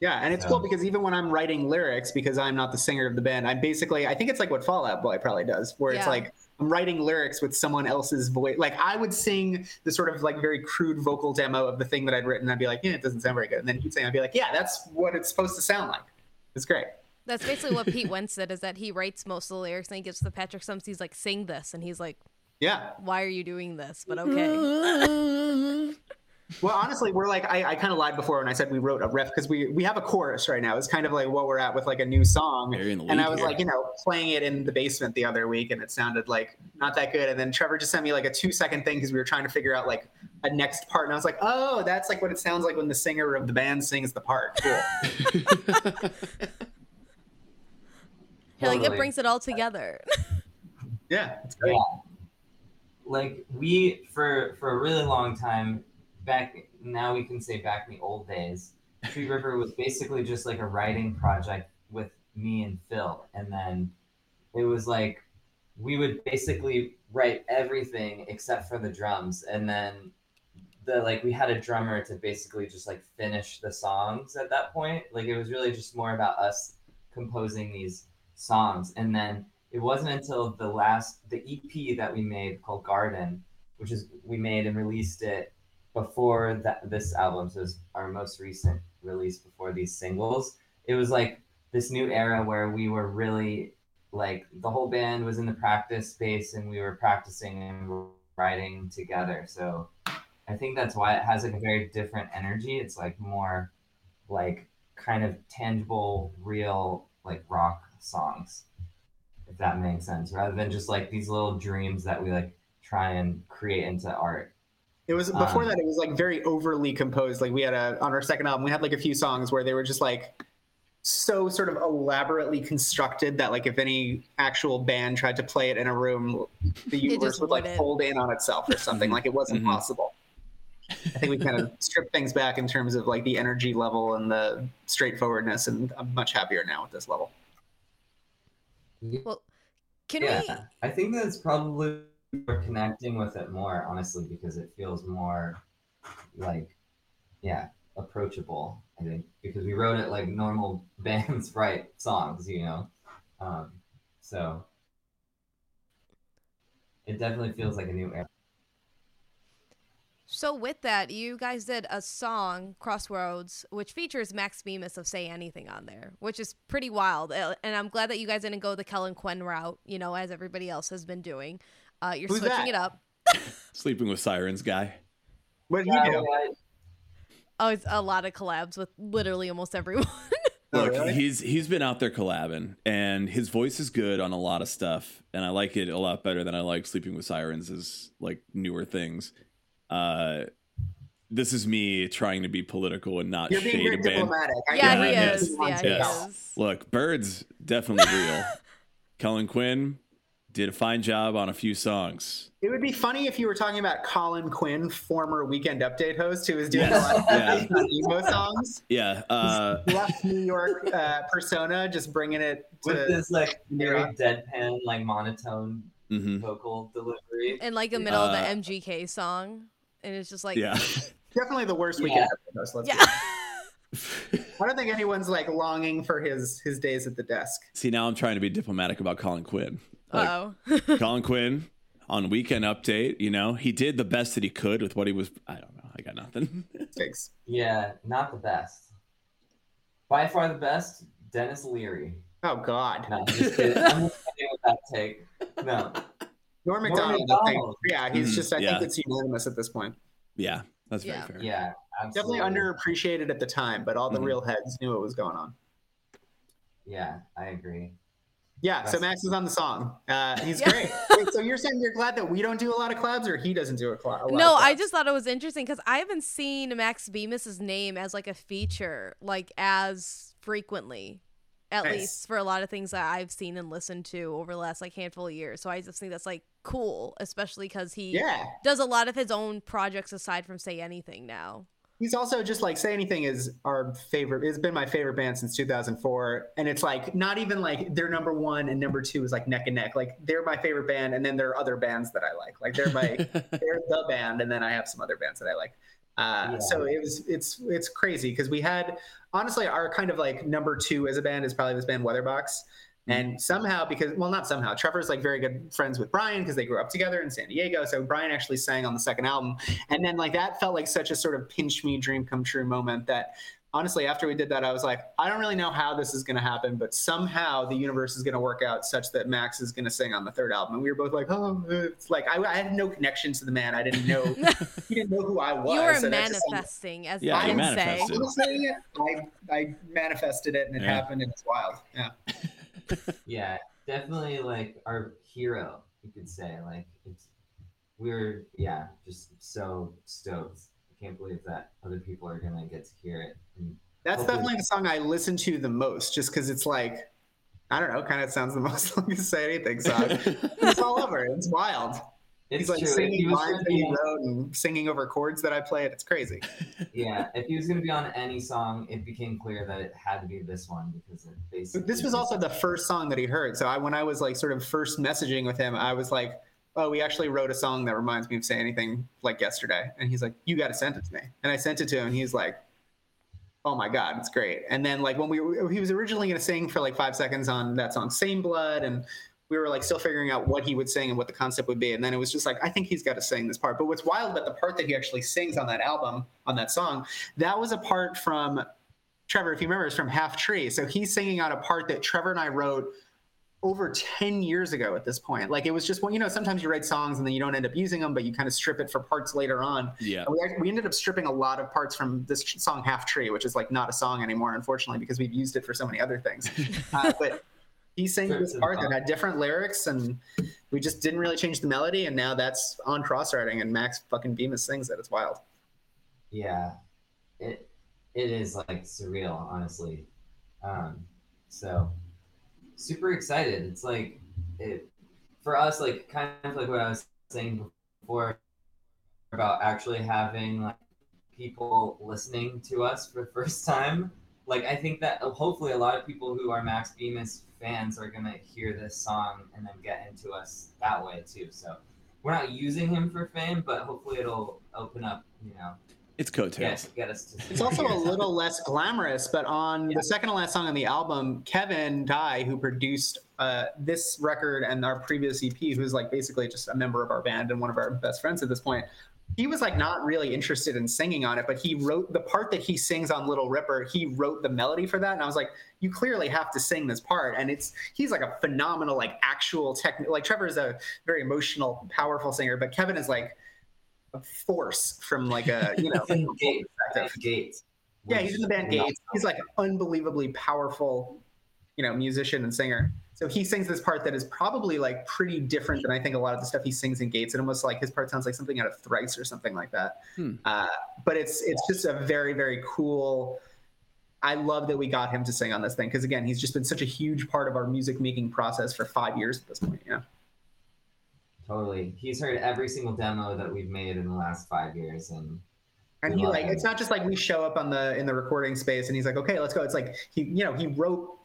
Yeah, and it's So- cool because even when I'm writing lyrics, because I'm not the singer of the band, I'm basically I think it's like what Fall Out Boy probably does, where it's like I'm writing lyrics with someone else's voice. Like I would sing the sort of like very crude vocal demo of the thing that I'd written. I'd be like, yeah, it doesn't sound very good. And then he'd sing, I'd be like, yeah, that's what it's supposed to sound like. It's great. That's basically what Pete Wentz said Is that he writes most of the lyrics and he gives to Patrick Stumps. He's like, "Sing this," and he's like, Yeah. "Why are you doing this?" But okay. Well, honestly, we're like I, I kind of lied before when I said we wrote a riff because we we have a chorus right now. It's kind of like what we're at with like a new song. Very in the And I was here. like, you know, playing it in the basement the other week, and it sounded like not that good. And then Trevor just sent me like a two second thing because we were trying to figure out like a next part, and I was like, oh, that's like what it sounds like when the singer of the band sings the part. Cool. like it brings it all together. yeah, it's great. Yeah. Like we for for a really long time back now we can say back in the old days, Tree River was basically just like a writing project with me and Phil. And then it was like we would basically write everything except for the drums, and then the like we had a drummer to basically just like finish the songs at that point. Like it was really just more about us composing these songs, and then it wasn't until the last the EP that we made called Garden, which is we made and released it before that this album, so it's our most recent release before these singles. It was like this new era where we were really like the whole band was in the practice space and we were practicing and writing together. So I think that's why it has like a very different energy. It's like more like kind of tangible, real like rock songs, if that makes sense, rather than just like these little dreams that we like try and create into art. It was before Um, that. It was like very overly composed. Like we had a on our second album, we had like a few songs where they were just like so sort of elaborately constructed that like if any actual band tried to play it in a room, the universe would like wouldn't. fold in on itself or something. like it wasn't Mhm. possible. I think we kind of stripped things back in terms of like the energy level and the straightforwardness, and I'm much happier now with this level. Well, can yeah, we? I think that's probably we're connecting with it more, honestly, because it feels more like, yeah, approachable. I think because we wrote it like normal bands write songs, you know. Um, so it definitely feels like a new era. So with that, you guys did a song, Crossroads, which features Max Bemis of Say Anything on there, which is pretty wild. Uh, And I'm glad that you guys didn't go the Kellin Quinn route, you know, as everybody else has been doing. Uh, you're Who's switching that? it up. Sleeping with Sirens guy. What did Yeah, you do? Oh, it's a lot of collabs with literally almost everyone. Oh, Look, really? he's he's been out there collabing, and his voice is good on a lot of stuff, and I like it a lot better than I like Sleeping with Sirens' is like newer things. Uh, this is me trying to be political and not You're being very a band. diplomatic. Yeah, he yes, is. Yeah, tape. he Yes. is. Look, Bird's definitely real. Colin Quinn did a fine job on a few songs. It would be funny if you were talking about Colin Quinn, former Weekend Update host, who was doing Yes, a lot of yeah. emo songs. Yeah, uh, Left New York uh, persona, just bringing it with to. this like very deadpan, like monotone mhm. vocal delivery. In like the middle of Uh, the MGK song. And it's just like, yeah. Definitely the worst Yeah. Weekend Update host. Let's yeah. I don't think anyone's like longing for his his days at the desk. See, now I'm trying to be diplomatic about Colin Quinn. Like, oh. Colin Quinn on Weekend Update, you know, he did the best that he could with what he was. I don't know. I got nothing. Thanks. Yeah, not the best. By far the best, Denis Leary. Oh God, No, I'm just kidding. I'm just kidding with that take. No. Norm Norm Macdonald. I think. Macdonald. Yeah, he's Mhm, just. I yeah. think it's unanimous at this point. yeah, that's very Yeah. fair. Yeah, absolutely. Definitely underappreciated at the time, but all the Mhm. real heads knew what was going on. Yeah, I agree. Yeah, so That's- Max is on the song. Uh, he's Yeah. great. Wait, so you're saying you're glad that we don't do a lot of collabs, or he doesn't do a, cla- a lot? No, of I just thought it was interesting because I haven't seen Max Bemis's name as like a feature like as frequently, at Nice. least for a lot of things that I've seen and listened to over the last like handful of years. So I just think that's like cool, especially because he Yeah, does a lot of his own projects aside from Say Anything now. he's also just like say anything is our favorite. It's been my favorite band since 2004, and it's like not even like they're number one and number two is like neck and neck. Like they're my favorite band, and then there are other bands that I like. Like they're my they're the band, and then I have some other bands that I like. Uh, Yeah. So it was it's it's crazy because we had honestly our kind of like number two as a band is probably this band Weatherbox, and somehow because well not somehow Trevor's like very good friends with Brian because they grew up together in San Diego. So Brian actually sang on the second album, and then like that felt like such a sort of pinch me dream come true moment that honestly after we did that I was like I don't really know how this is going to happen, but somehow the universe is going to work out such that Max is going to sing on the third album. And we were both like oh it's like I, I had no connection to the man. I didn't know he didn't know who I was. you were and I just- manifesting, as Yeah, I you would say. manifested. Honestly, I I manifested it and it Yeah. happened and it's wild. Yeah. Yeah, definitely like our hero, you could say. Like it's we're yeah, just so stoked. Can't believe that other people are gonna get to hear it. And That's Hopefully- definitely the song I listen to the most, just because it's like, I don't know, kind of sounds the most like say anything song. it's all over. It's wild. It's He's like true. Singing he lines that he wrote and singing over chords that I played. It's crazy. yeah, if he was gonna be on any song, it became clear that it had to be this one because it basically. This was also the first song that he heard. So I, when I was like sort of first messaging with him, I was like, "Oh, we actually wrote a song that reminds me of Say Anything like yesterday." And he's like, "You got to send it to me." And I sent it to him. and He's like, "Oh my god, it's great." And then like when we he was originally going to sing for like five seconds on that song "Same Blood," and we were like still figuring out what he would sing and what the concept would be. And then it was just like, I think he's got to sing this part. But what's wild about the part that he actually sings on that album, on that song, that was a part from Trevor, if you remember, is from Half Tree. So he's singing out a part that Trevor and I wrote over 10 years ago at this point. Like it was just, well, you know, sometimes you write songs and then you don't end up using them, but you kind of strip it for parts later on. Yeah. We, we ended up stripping a lot of parts from this song Half Tree, which is like not a song anymore, unfortunately, because we've used it for so many other things. Uh, but he sang this part that had different lyrics and we just didn't really change the melody. And now that's on Crossroads and Max fucking Bemis sings it. It's wild. Yeah, it it is like surreal, honestly. Um, so super excited. It's like it for us, like kind of like what I was saying before about actually having like people listening to us for the first time. Like I think that hopefully a lot of people who are Max Bemis fans are gonna hear this song and then get into us that way too. So we're not using him for fame, but hopefully it'll open up, you know, It's coattails. get, get It's also a little less glamorous, but on the second to last song on the album, Kevin Dye, who produced uh, this record and our previous EP, who's like basically just a member of our band and one of our best friends at this point, he was like not really interested in singing on it, but he wrote the part that he sings on Little Ripper. He wrote the melody for that, and I was like, you clearly have to sing this part. And it's he's like a phenomenal, like actual technical. Like Trevor is a very emotional, powerful singer, but Kevin is like a force from like a you know. In Gates. Yeah, he's in the band Gates. He's like an unbelievably powerful, you know, musician and singer. So he sings this part that is probably like pretty different than I think a lot of the stuff he sings in Gates. It almost like his part sounds like something out of Thrice or something like that. Hmm. Uh, but it's it's just a very very cool. I love that we got him to sing on this thing because again, he's just been such a huge part of our music making process for five years at this point. You know. Totally. He's heard every single demo that we've made in the last five years, and And he like him. it's not just like we show up on the in the recording space and he's like, okay, let's go. It's like he you know he wrote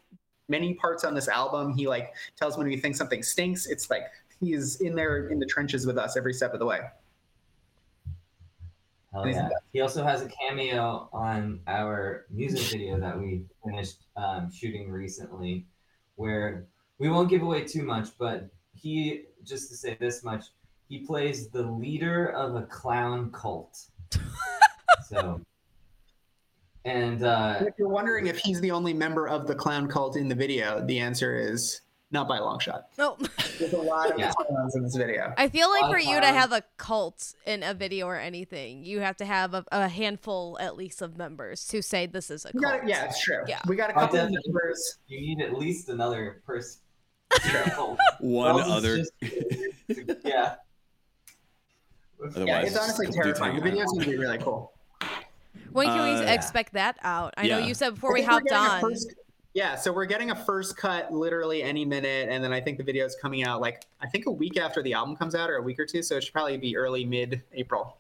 many parts on this album. He like tells when he thinks something stinks. It's like he's in there in the trenches with us every step of the way. hell yeah. He also has a cameo on our music video that we finished um, shooting recently, where we won't give away too much, but he just to say this much, he plays the leader of a clown cult. so. And uh, if you're wondering if he's the only member of the clown cult in the video, the answer is not by a long shot. No, There's a lot of Yeah. clowns in this video. I feel like for of you to have a cult in a video or anything, you have to have a, a handful at least of members to say this is a cult. got it. Yeah, it's true. Yeah. We got a couple of members. you need at least another person. One Else it's other. just- yeah. Otherwise, Yeah, it's honestly terrifying. The video's gonna be really cool. When can we Uh, expect that out? I know you said before we hopped on. first- yeah, so we're getting a first cut literally any minute, and then I think the video is coming out like I think a week after the album comes out, or a week or two. So it should probably be early mid April.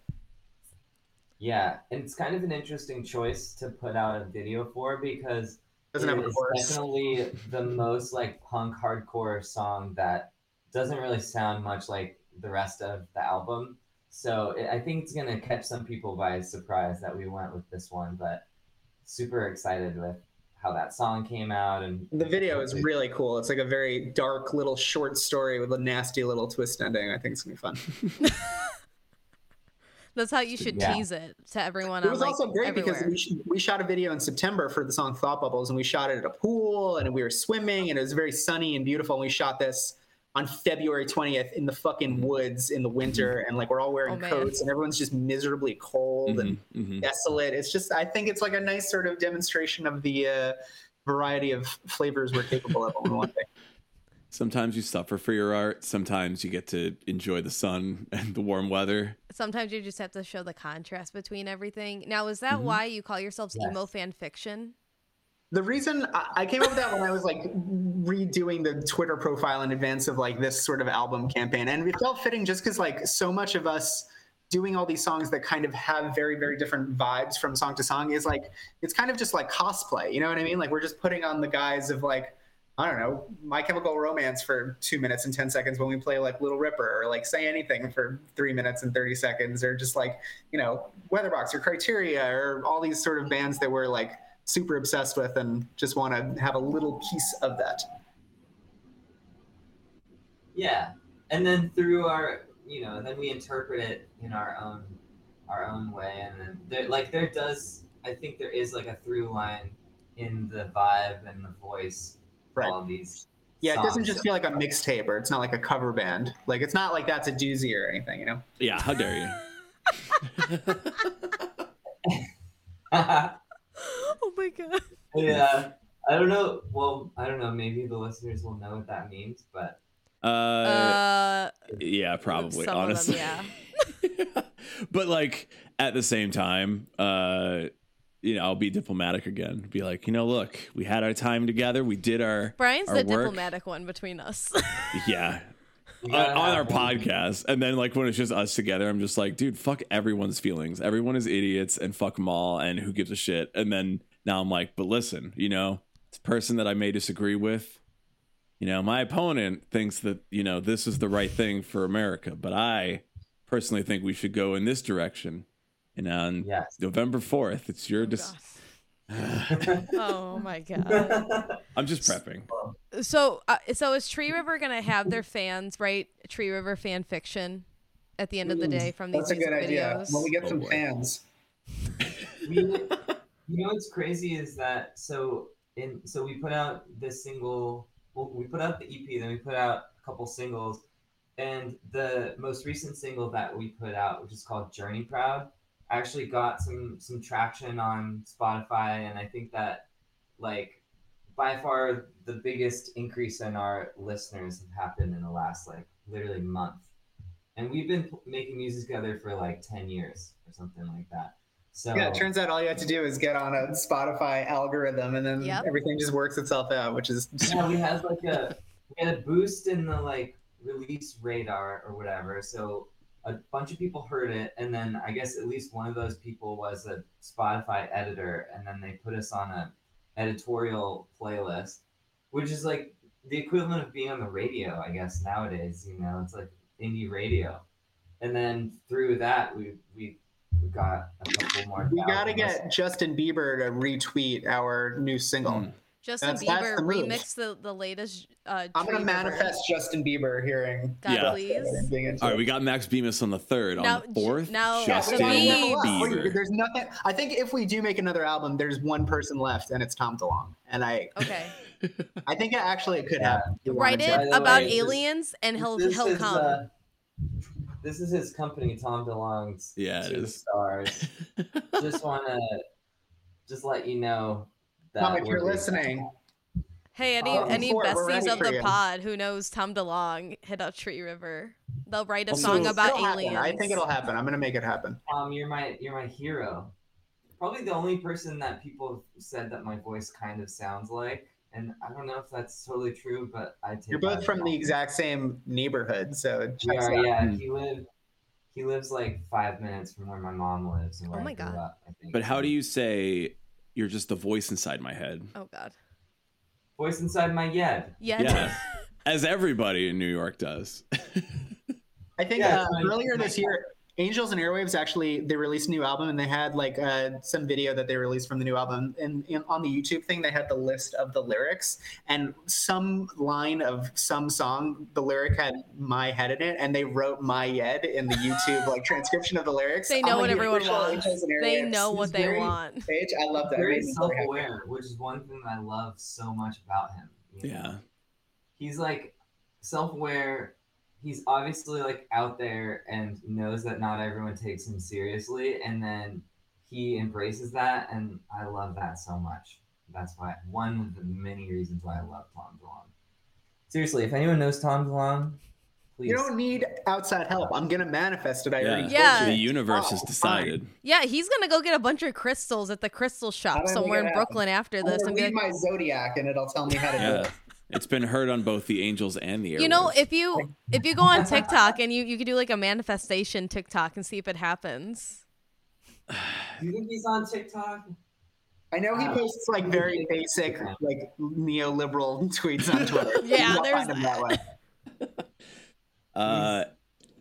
Yeah, and it's kind of an interesting choice to put out a video for because Doesn't have a it's chorus. definitely the most like punk hardcore song that doesn't really sound much like the rest of the album. So it, I think it's gonna catch some people by surprise that we went with this one, but super excited with how that song came out and The video is really cool. It's like a very dark little short story with a nasty little twist ending. I think it's gonna be fun. That's how you should Yeah. tease it to everyone. It on, was like, also great because we, sh- we shot a video in September for the song Thought Bubbles, and we shot it at a pool, and we were swimming, and it was very sunny and beautiful. And we shot this on February 20th in the fucking woods in the winter, and like we're all wearing Oh, coats, and everyone's just miserably cold and Mhm, mhm. desolate. It's just, I think it's like a nice sort of demonstration of the uh, variety of flavors we're capable of on one thing. Sometimes you suffer for your art. Sometimes you get to enjoy the sun and the warm weather. Sometimes you just have to show the contrast between everything. Now, is that Mhm. why you call yourselves Yes. emo fan fiction? The reason I I came up with that when I was like redoing the Twitter profile in advance of like this sort of album campaign, and it felt fitting just because like so much of us doing all these songs that kind of have very very different vibes from song to song is like it's kind of just like cosplay. You know what I mean? Like we're just putting on the guise of like I don't know, My Chemical Romance for two minutes and 10 seconds when we play like Little Ripper or like Say Anything for three minutes and 30 seconds or just like, you know, Weatherbox or Criteria or all these sort of bands that we're like super obsessed with and just want to have a little piece of that. Yeah, and then through our, you know, then we interpret it in our own, our own way, and then there, like there does, I think there is like a through line in the vibe and the voice Right. all these. Yeah, it doesn't just feel like a mixtape or it's not like a cover band. Like it's not like that's a doozy or anything, you know? Yeah, how dare you? oh my god. yeah, I don't know. Well, I don't know. Maybe the listeners will know what that means, but Uh, Uh, yeah, probably. some of them, honestly, yeah. but like at the same time, uh, you know, I'll be diplomatic again. Be like, you know, look, we had our time together. We did our Brian's our the work. diplomatic one between us. yeah. you on, on our podcast, and then like when it's just us together, I'm just like, dude, fuck everyone's feelings. Everyone is idiots, and fuck them all, and who gives a shit? And then now I'm like, but listen, you know, it's a person that I may disagree with. You know, my opponent thinks that you know this is the right thing for America, but I personally think we should go in this direction. And on Yes. November fourth, it's your. Dis- oh my god. I'm just prepping. So, uh, so is Tree River gonna have their fans write Tree River fan fiction at the end of the day from these That's a good music idea. videos? When we get Oh, some boy. fans. we, you know what's crazy is that so in so we put out this single well, we put out the ep then we put out a couple singles and the most recent single that we put out which is called journey proud actually got some some traction on spotify and i think that like by far the biggest increase in our listeners have happened in the last like literally month and we've been p- making music together for like 10 years or something like that so Yeah, it turns out all you have to do is get on a Spotify algorithm and then Yep. everything just works itself out, which is yeah, we had like a we had a boost in the like release radar or whatever. So a bunch of people heard it, and then I guess at least one of those people was a Spotify editor, and then they put us on a editorial playlist, which is like the equivalent of being on the radio, I guess nowadays. You know, it's like indie radio, and then through that we we, we got a couple more. we gotta get Justin Bieber to retweet our new single. Mm. Justin That's- that's Bieber the move. remixed the, the latest. Uh, I'm gonna Tree River. manifest Justin Bieber hearing. God, Yeah. please. All right, we got Max Bemis on the third. Now- on the fourth, now- Justin only one Beebs. left. Wait, Bieber. There's nothing. I think if we do make another album, there's one person left, and it's Tom DeLonge. And I, Okay, I think it actually it could Yeah. happen. write it By to. the about way, this- aliens, and he'll This he'll is, come. uh, this is his company, Tom DeLonge's Yeah, it Two is. Stars. just want to just let you know that Tom, if you're listening, Hey, any Uh, any before, besties of the you. pod who knows Tom DeLonge, hit up Tree River. They'll write a Also- song about It'll happen. aliens. I think it'll happen. I'm gonna make it happen. that. Tom, you're my you're my hero. Probably the only person that people have said that my voice kind of sounds like, and I don't know if that's totally true, but I take. You're both from the exact same neighborhood, so it We are, out. yeah. He lives he lives like five minutes from where my mom lives and where Oh my I grew God. up. I think. But how do you say you're just the voice inside my head? oh God. voice inside my yed? Yeah. Yeah, as everybody in New York does. I think Yeah, uh, earlier this year, Angels and Airwaves actually they released a new album and they had like uh, some video that they released from the new album. And, and on the YouTube thing, they had the list of the lyrics and some line of some song. The lyric had "my head" in it, and they wrote "my head in the YouTube like transcription of the lyrics. They know what everyone wants. They know what they very want. Page, I love that. Very made me very happy. self-aware, which is one thing that I love so much about him. you know? yeah, he's like self-aware he's obviously like out there and knows that not everyone takes him seriously and then he embraces that and i love that so much that's why one of the many reasons why i love Tom DeLonge seriously if anyone knows Tom DeLonge please You don't need outside help. I'm gonna manifest it. I yeah. already Yeah. The you. universe has Oh, decided. Yeah, he's gonna go get a bunch of crystals at the crystal shop somewhere in? Brooklyn after I'm this. gonna And be read my zodiac, and it'll tell me how to do it. It's been heard on both the angels and the airwaves. You know, if you if you go on TikTok and you you could do like a manifestation TikTok and see if it happens. Do you think he's on TikTok? I know he Uh, posts like very basic, like neoliberal tweets on Twitter. Yeah, there's find that way. uh,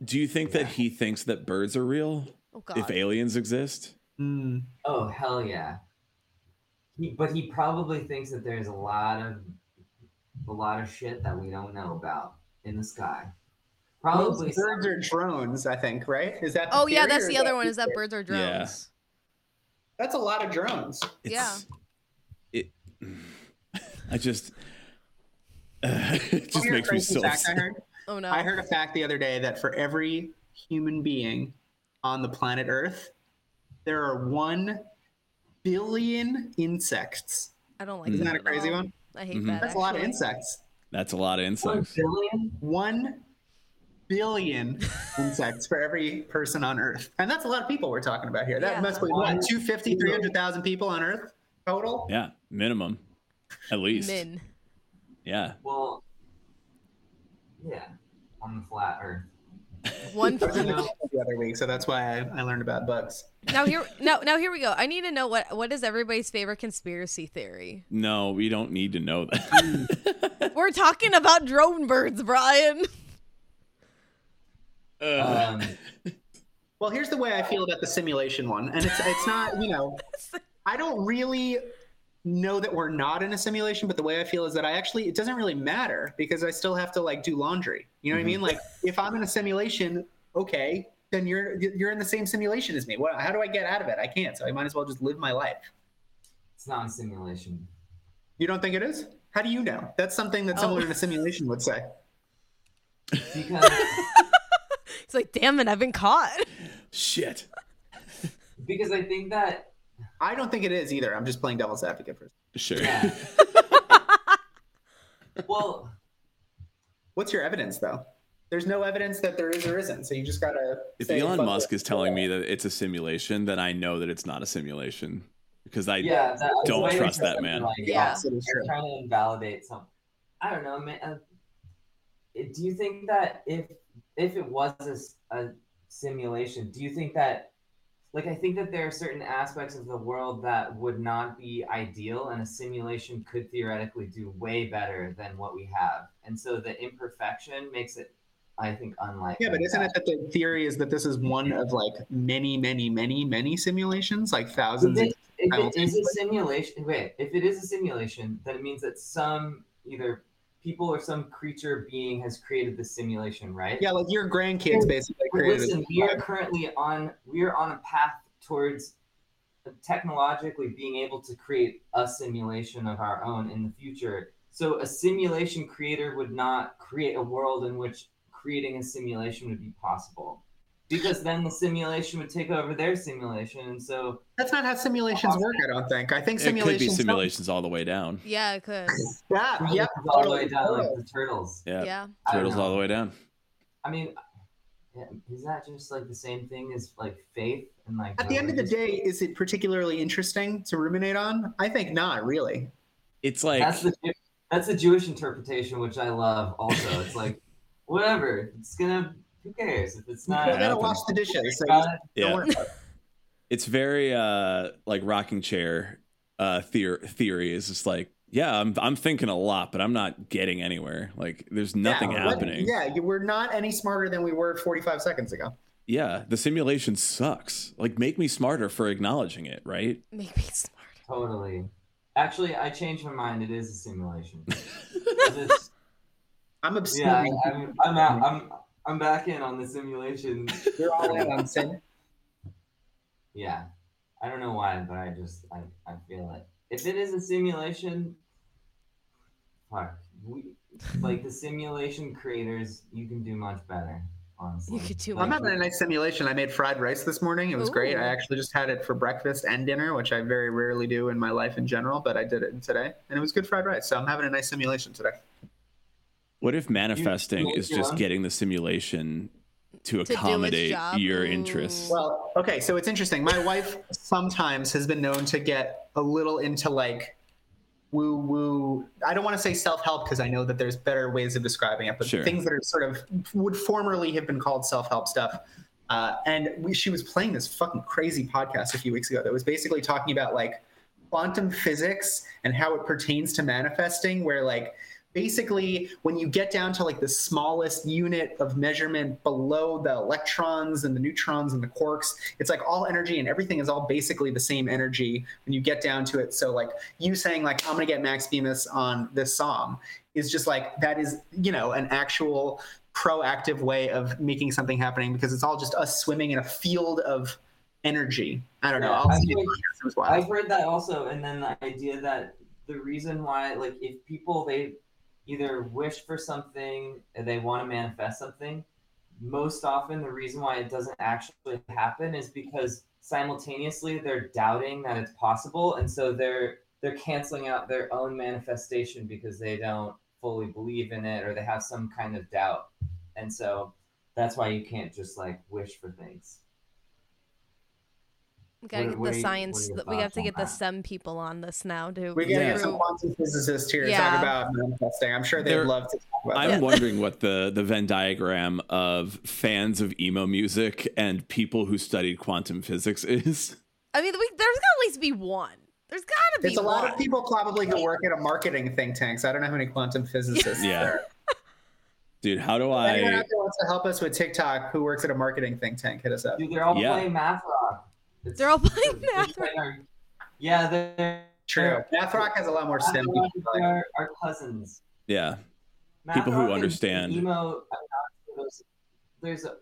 do you think that he thinks that birds are real? Oh god. If aliens exist? Mm. Oh hell yeah. He, but he probably thinks that there's a lot of a lot of shit that we don't know about in the sky. Probably Most birds are drones, I think, right? Is that? the oh yeah, that's the is other one. Is that theory? birds are Yeah. drones? That's a lot of drones. Yeah. It. I just. it just Wanna hear a makes me crazy so. fact I heard? Oh no. I heard a fact the other day that for every human being on the planet Earth, there are one billion insects. I don't like hmm. Isn't that. that a crazy all. one? I hate Mhm. that. That's a lot of insects. That's a lot of insects. billion. Insects for every person on Earth. And that's a lot of people we're talking about here. That Yeah. must be what, 250, 300,000 people on Earth total? Yeah, minimum, at least. Min. Yeah. Well, yeah, on the flat Earth. One. I the No. the other week, so that's why I, I learned about bugs. now here. Now now here we go. I need to know what what is everybody's favorite conspiracy theory. No, we don't need to know that. We're talking about drone birds, Brian. Ugh. Um, Well, here's the way I feel about the simulation one, and it's it's not you know, I don't really know that we're not in a simulation, but the way I feel is that I actually it doesn't really matter because I still have to like do laundry. You know what I mean? Mm-hmm. Like if I'm in a simulation, okay, then you're you're in the same simulation as me. What? How do I get out of it? I can't. So I might as well just live my life. it's not a simulation. You don't think it is? How do you know? That's something that someone Oh. in a oh. simulation would say. Because It's like, damn it, I've been caught. Shit. because I think that I don't think it is either. I'm just playing devil's advocate for. Sure. well, What's your evidence though? There's no evidence that there is or isn't. So you just gotta. If say, Elon Musk it. is telling me that it's a simulation, then I know that it's not a simulation because I yeah, that, don't way trust that man. Like, Yeah. Yes, it is they're trying to invalidate some. I don't know, man. Uh, do you think that if if it was a simulation, do you think that like I think that there are certain aspects of the world that would not be ideal, and a simulation could theoretically do way better than what we have, and so the imperfection makes it, I think, unlikely. Yeah, but isn't it that the theory is that this is one of like many, many, many, many simulations, like If thousands? it, if it is a simulation, wait, if it is a simulation, then it means that some either people or some creature being has created the simulation, right? Yeah, like your grandkids basically But created. listen, we are currently on we are on a path towards technologically being able to create a simulation of our own in the future. So a simulation creator would not create a world in which creating a simulation would be possible. Because then the simulation would take over their simulation and so That's not how simulations work. I don't think. I think simulations it could be simulations. simulations all the way down. Yeah, it could. Yeah, probably yep, all the way down like the turtles. Yeah. Yeah. Turtles all the way down. I mean, is that just like the same thing as like faith and like? At the end of the religious- day, is it particularly interesting to ruminate on? I think not really. It's like that's the that's the Jewish interpretation, which I love. Also, it's like whatever. It's gonna. Who cares if it's We're not? gonna happen. wash the dishes. So God, don't yeah. worry it's very uh like rocking chair uh theor- theory is just like yeah I'm I'm thinking a lot but I'm not getting anywhere like there's nothing Yeah, what- happening Yeah, you- we're not any smarter than we were 45 seconds ago. yeah the simulation sucks like make me smarter for acknowledging it right Make me smart. Totally. Actually, I changed my mind. It is a simulation. Just- I'm obsessed. yeah, I, I'm, I'm out. I'm I'm back in on the simulation. You're all in on sin. Yeah, I don't know why, but I just I, I feel it. If it is a simulation, fuck, we like the simulation creators. You can do much better, honestly. You could do I'm having a nice simulation. I made fried rice this morning. It was great. I actually just had it for breakfast and dinner, which I very rarely do in my life in general, but I did it today, and it was good fried rice. So I'm having a nice simulation today. What if manifesting you is just want- getting the simulation to its accommodate job? your interests Well, okay, so it's interesting. My wife sometimes has been known to get a little into like woo woo. I don't want to say self help because I know that there's better ways of describing it, but Sure. things that are sort of would formerly have been called self help stuff. Uh, and we, she was playing this fucking crazy podcast a few weeks ago that was basically talking about like quantum physics and how it pertains to manifesting, where like basically when you get down to like the smallest unit of measurement below the electrons and the neutrons and the quarks it's like all energy and everything is all basically the same energy when you get down to it. So like you saying like i'm gonna get max bemis on this song is just like that is you know an actual proactive way of making something happening because it's all just us swimming in a field of energy. I don't know. Yeah, I'll I see think- it was. I've heard that also, and then the idea that the reason why, like, if people they either wish for something they want to manifest something, most often the reason why it doesn't actually happen is because simultaneously they're doubting that it's possible, and so they're they're canceling out their own manifestation because they don't fully believe in it or they have some kind of doubt, and so that's why you can't just like wish for things. We gotta What- get what the you- science. what we have to on get the that? STEM people on this now to we gotta Yeah. get some quantum physicists here to Yeah. talk about manifesting i'm sure they'd There- love to talk about I'm that. wondering what the the Venn diagram of fans of emo music and people who studied quantum physics is. I mean, we, there's gotta at least be one. There's gotta be There's a lot of people probably who work at a marketing think tanks. I don't know how many quantum physicists Yeah. there. Dude, how do Anyone I out there wants to help us with TikTok who works at a marketing think tank, hit us up. Dude, they're all Yeah. playing math rock. It's- They're all playing they're math playing our- yeah, they're True. Math Rock has a lot more STEM people. They're our, our cousins. Yeah. Math People who understand. emo. I'm There's, there's a.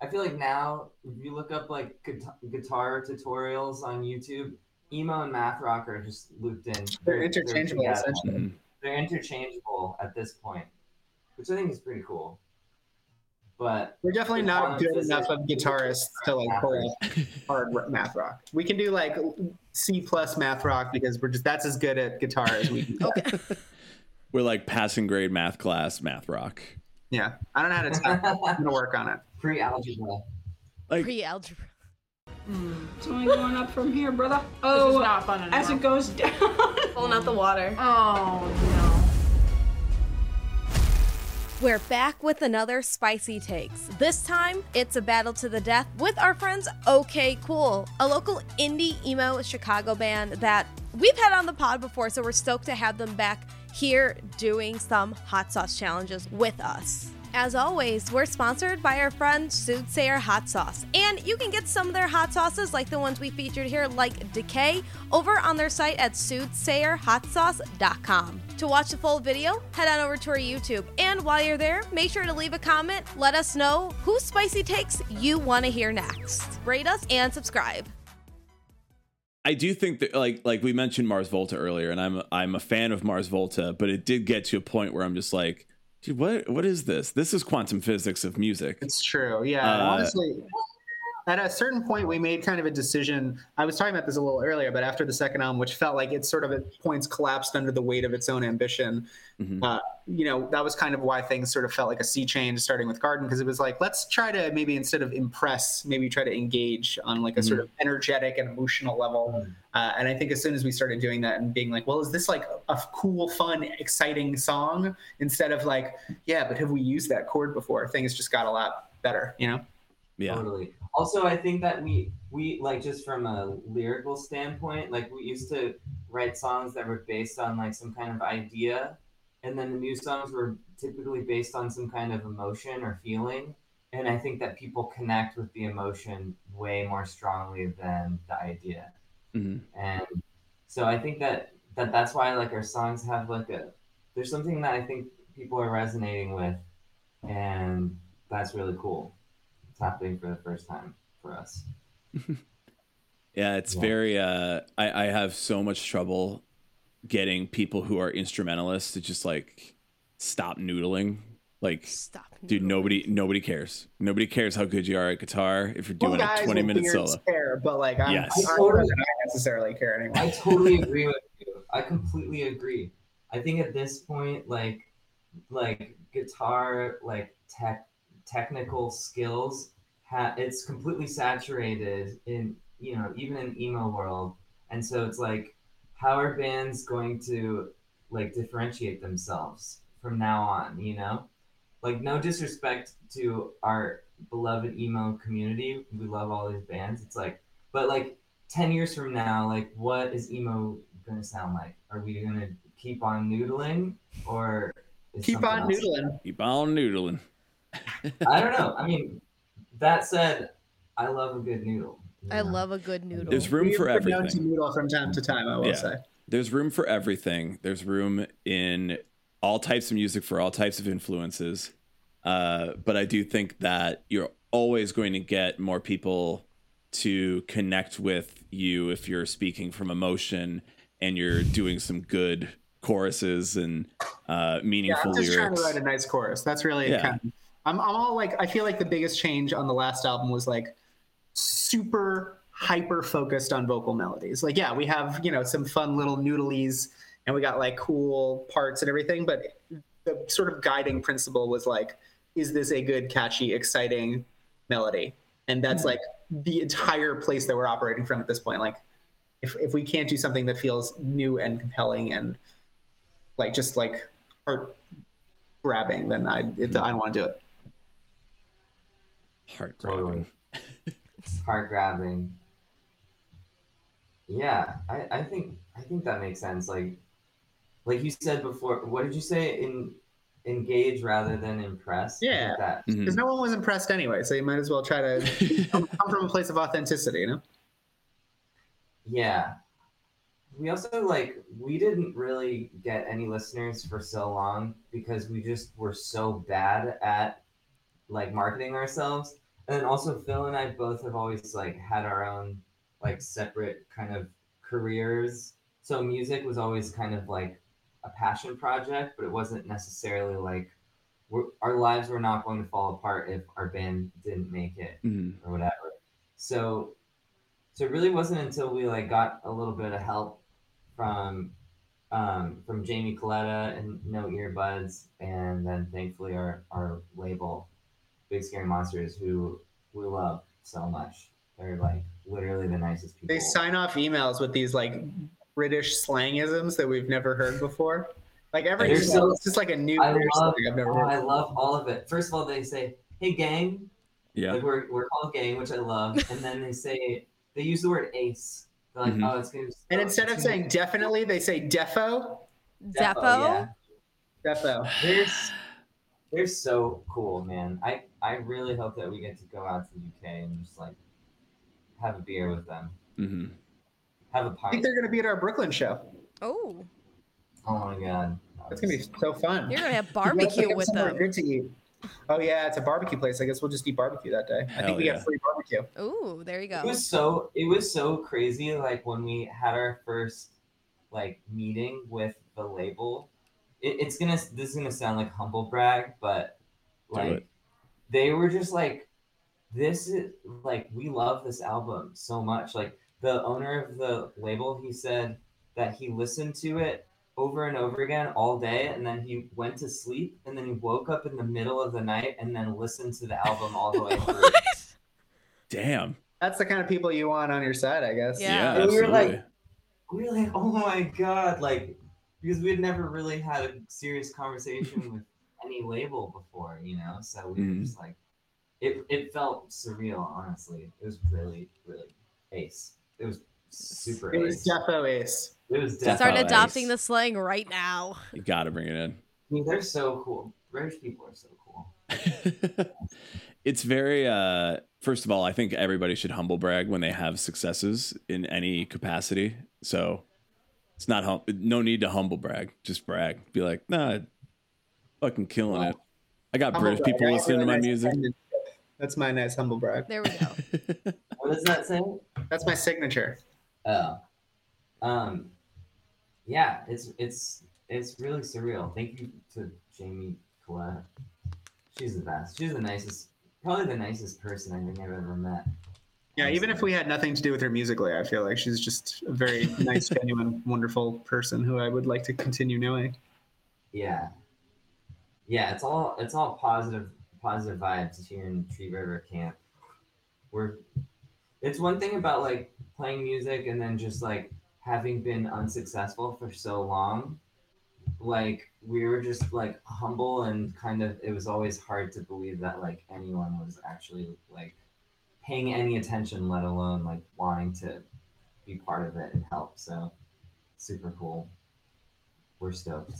I feel like now, if you look up like guitar, guitar tutorials on YouTube, emo and math rock are just looped in. They're interchangeable, together. essentially. Mhm. They're interchangeable at this point, which I think is pretty cool. But We're definitely not good physics- enough of guitarists to like pull off hard math rock. We can do like C plus math rock because we're just that's as good at guitar as we can. Okay. We're like passing grade math class, math rock. Yeah. I don't know how to type. I'm gonna work on it. pre-algebra. Like Pre-algebra. Hmm, it's only going up from here, brother. This is Oh, not fun anymore. as it goes down. Pulling out the water. Oh no. We're back with another spicy takes. This time, it's a battle to the death with our friends OKCool, a local indie emo Chicago band that we've had on the pod before, so we're stoked to have them back here doing some hot sauce challenges with us. As always, we're sponsored by our friend Soothsayer Hot Sauce, and you can get some of their hot sauces, like the ones we featured here, like Decay, over on their site at soothsayerhotsauce.com. To watch the full video, head on over to our YouTube, and while you're there, make sure to leave a comment. Let us know whose spicy takes you want to hear next. Rate us and subscribe. I do think that like like we mentioned Mars Volta earlier, and I'm I'm a fan of Mars Volta, but it did get to a point where I'm just like, dude, what what is this? This is quantum physics of music. It's true. Yeah. Uh, honestly, at a certain point, we made kind of a decision. I was talking about this a little earlier, but after the second album, which felt like it sort of at points collapsed under the weight of its own ambition, Mhm. uh, you know, that was kind of why things sort of felt like a sea change starting with Garden, because it was like, let's try to maybe instead of impress, maybe try to engage on like a sort of energetic and emotional level. Uh, and I think as soon as we started doing that and being like, well, is this like a cool, fun, exciting song instead of like, yeah, but have we used that chord before? Things just got a lot better, you know? Yeah. Totally. Also, I think that we we like just from a lyrical standpoint, like we used to write songs that were based on like some kind of idea, and then the new songs were typically based on some kind of emotion or feeling. And I think that people connect with the emotion way more strongly than the idea. Mhm. And so I think that that that's why like our songs have like a there's something that I think people are resonating with, and that's really cool. It's happening for the first time for us. Yeah, it's Yeah. very. Uh, I I have so much trouble getting people who are instrumentalists to just like stop noodling. Like, Stop. dude, nobody nobody cares. Nobody cares how good you are at guitar if you're doing Well, guys a 20 minute solo. Care, but like, I'm, Yes. I'm not gonna necessarily care anymore. I totally agree with you. I completely agree. I think at this point, like, like guitar, like tech, technical skills, ha- it's completely saturated in you know even in emo world, and so it's like how are bands going to like differentiate themselves from now on? You know, like no disrespect to our beloved emo community. We love all these bands. It's like, but like ten years from now, like what is emo gonna sound like? Are we gonna keep on noodling or is Keep on else- noodling. Keep on noodling. I don't know. I mean, that said, I love a good noodle. you I love a good noodle. There's room We've for been known to everything. noodle from time to time. I will Yeah. say. There's room for everything. There's room in all types of music for all types of influences. Uh, but I do think that you're always going to get more people to connect with you if you're speaking from emotion and you're doing some good choruses and uh, Yeah, meaningful I'm just trying lyrics. to write a nice chorus. That's really Yeah. kind of, I'm, I'm all like, I feel like the biggest change on the last album was like super hyper focused on vocal melodies. Like, yeah, we have, you know, some fun little noodlies and we got like cool parts and everything, but the sort of guiding principle was like, is this a good, catchy, exciting melody? And that's mm-hmm. like the entire place that we're operating from at this point. Like, if, if we can't do something that feels new and compelling and like just like heart grabbing, then I it, I don't want to do it. Heart grabbing. Totally. Heart grabbing. Yeah, I, I think I think that makes sense. Like like you said before, what did you say? In engage rather than impress. I think Yeah. That, Mhm. Because no one was impressed anyway, so you might as well try to come, come from a place of authenticity, you know? Yeah. We also like we didn't really get any listeners for so long because we just were so bad at like marketing ourselves. And then also Phil and I both have always like had our own like separate kind of careers. So music was always kind of like a passion project, but it wasn't necessarily like we're, our lives were not going to fall apart if our band didn't make it Mhm. or whatever. So so it really wasn't until we like got a little bit of help from um, from Jamie Coletta and No Earbuds, and then thankfully our our label, Big Scary Monsters, who we love so much. They're like literally the nicest people. They sign off emails with these like British slangisms that we've never heard before. Like every email, so- it's just like a new I love, slang I've never heard. I love all of it. First of all, they say, "Hey, gang," Yeah. like we're we're called gang, which I love, and then they say they use the word ace. They're like, Mhm. "Oh, it's gonna." Be And instead of saying definitely, they say defo. be Zeppo? yeah. Defo. They're s- they're so cool, man. I I really hope that we get to go out to the UK and just like have a beer with them, Mm-hmm. have a pint. I think they're going to be at our Brooklyn show. Oh, Oh my god, That's going to be so fun. you're gonna have We gotta barbecue think of with somewhere them. Good to eat. Oh yeah, it's a barbecue place. I guess we'll just eat barbecue that day. I think we yeah. get free barbecue. Ooh, there you go. it was so it was so crazy. Like when we had our first like meeting with the label. It, it's gonna this is gonna sound like humble brag, but like they were just like this is like we love this album so much like the owner of the label he said that he listened to it over and over again all day and then he went to sleep and then he woke up in the middle of the night and then listened to the album all the way through Damn. That's the kind of people you want on your side, I guess. Yeah. Yeah, And we were like- we were like oh my god like because we had never really had a serious conversation with any label before you know so we were Mhm. just like it, it felt surreal honestly it was really really ace it was super It was ace defo ace. it was Defo Start adopting ace. the slang right now. you got to bring it in. I mean, they're so cool british people are so cool it's very uh first of all i think everybody should humble brag when they have successes in any capacity so it's not hum- no need to humble brag just brag be like nah fucking killing it i got Humble british brag. people listening to my nice music penmanship. That's my nice humble brag. There we go. what does that say That's my signature. oh um yeah it's it's it's really surreal thank you to jamie Coletta. she's the best she's the nicest probably the nicest person i think i've ever met Yeah, even if we had nothing to do with her musically, I feel like she's just a very nice, genuine, wonderful person who I would like to continue knowing. Yeah. Yeah, it's all it's all positive positive vibes here in Tree River Camp. We're it's one thing about like playing music and then just like having been unsuccessful for so long, like we were just like humble and kind of it was always hard to believe that like anyone was actually like paying any attention, let alone like wanting to be part of it and help. So super cool. We're stoked.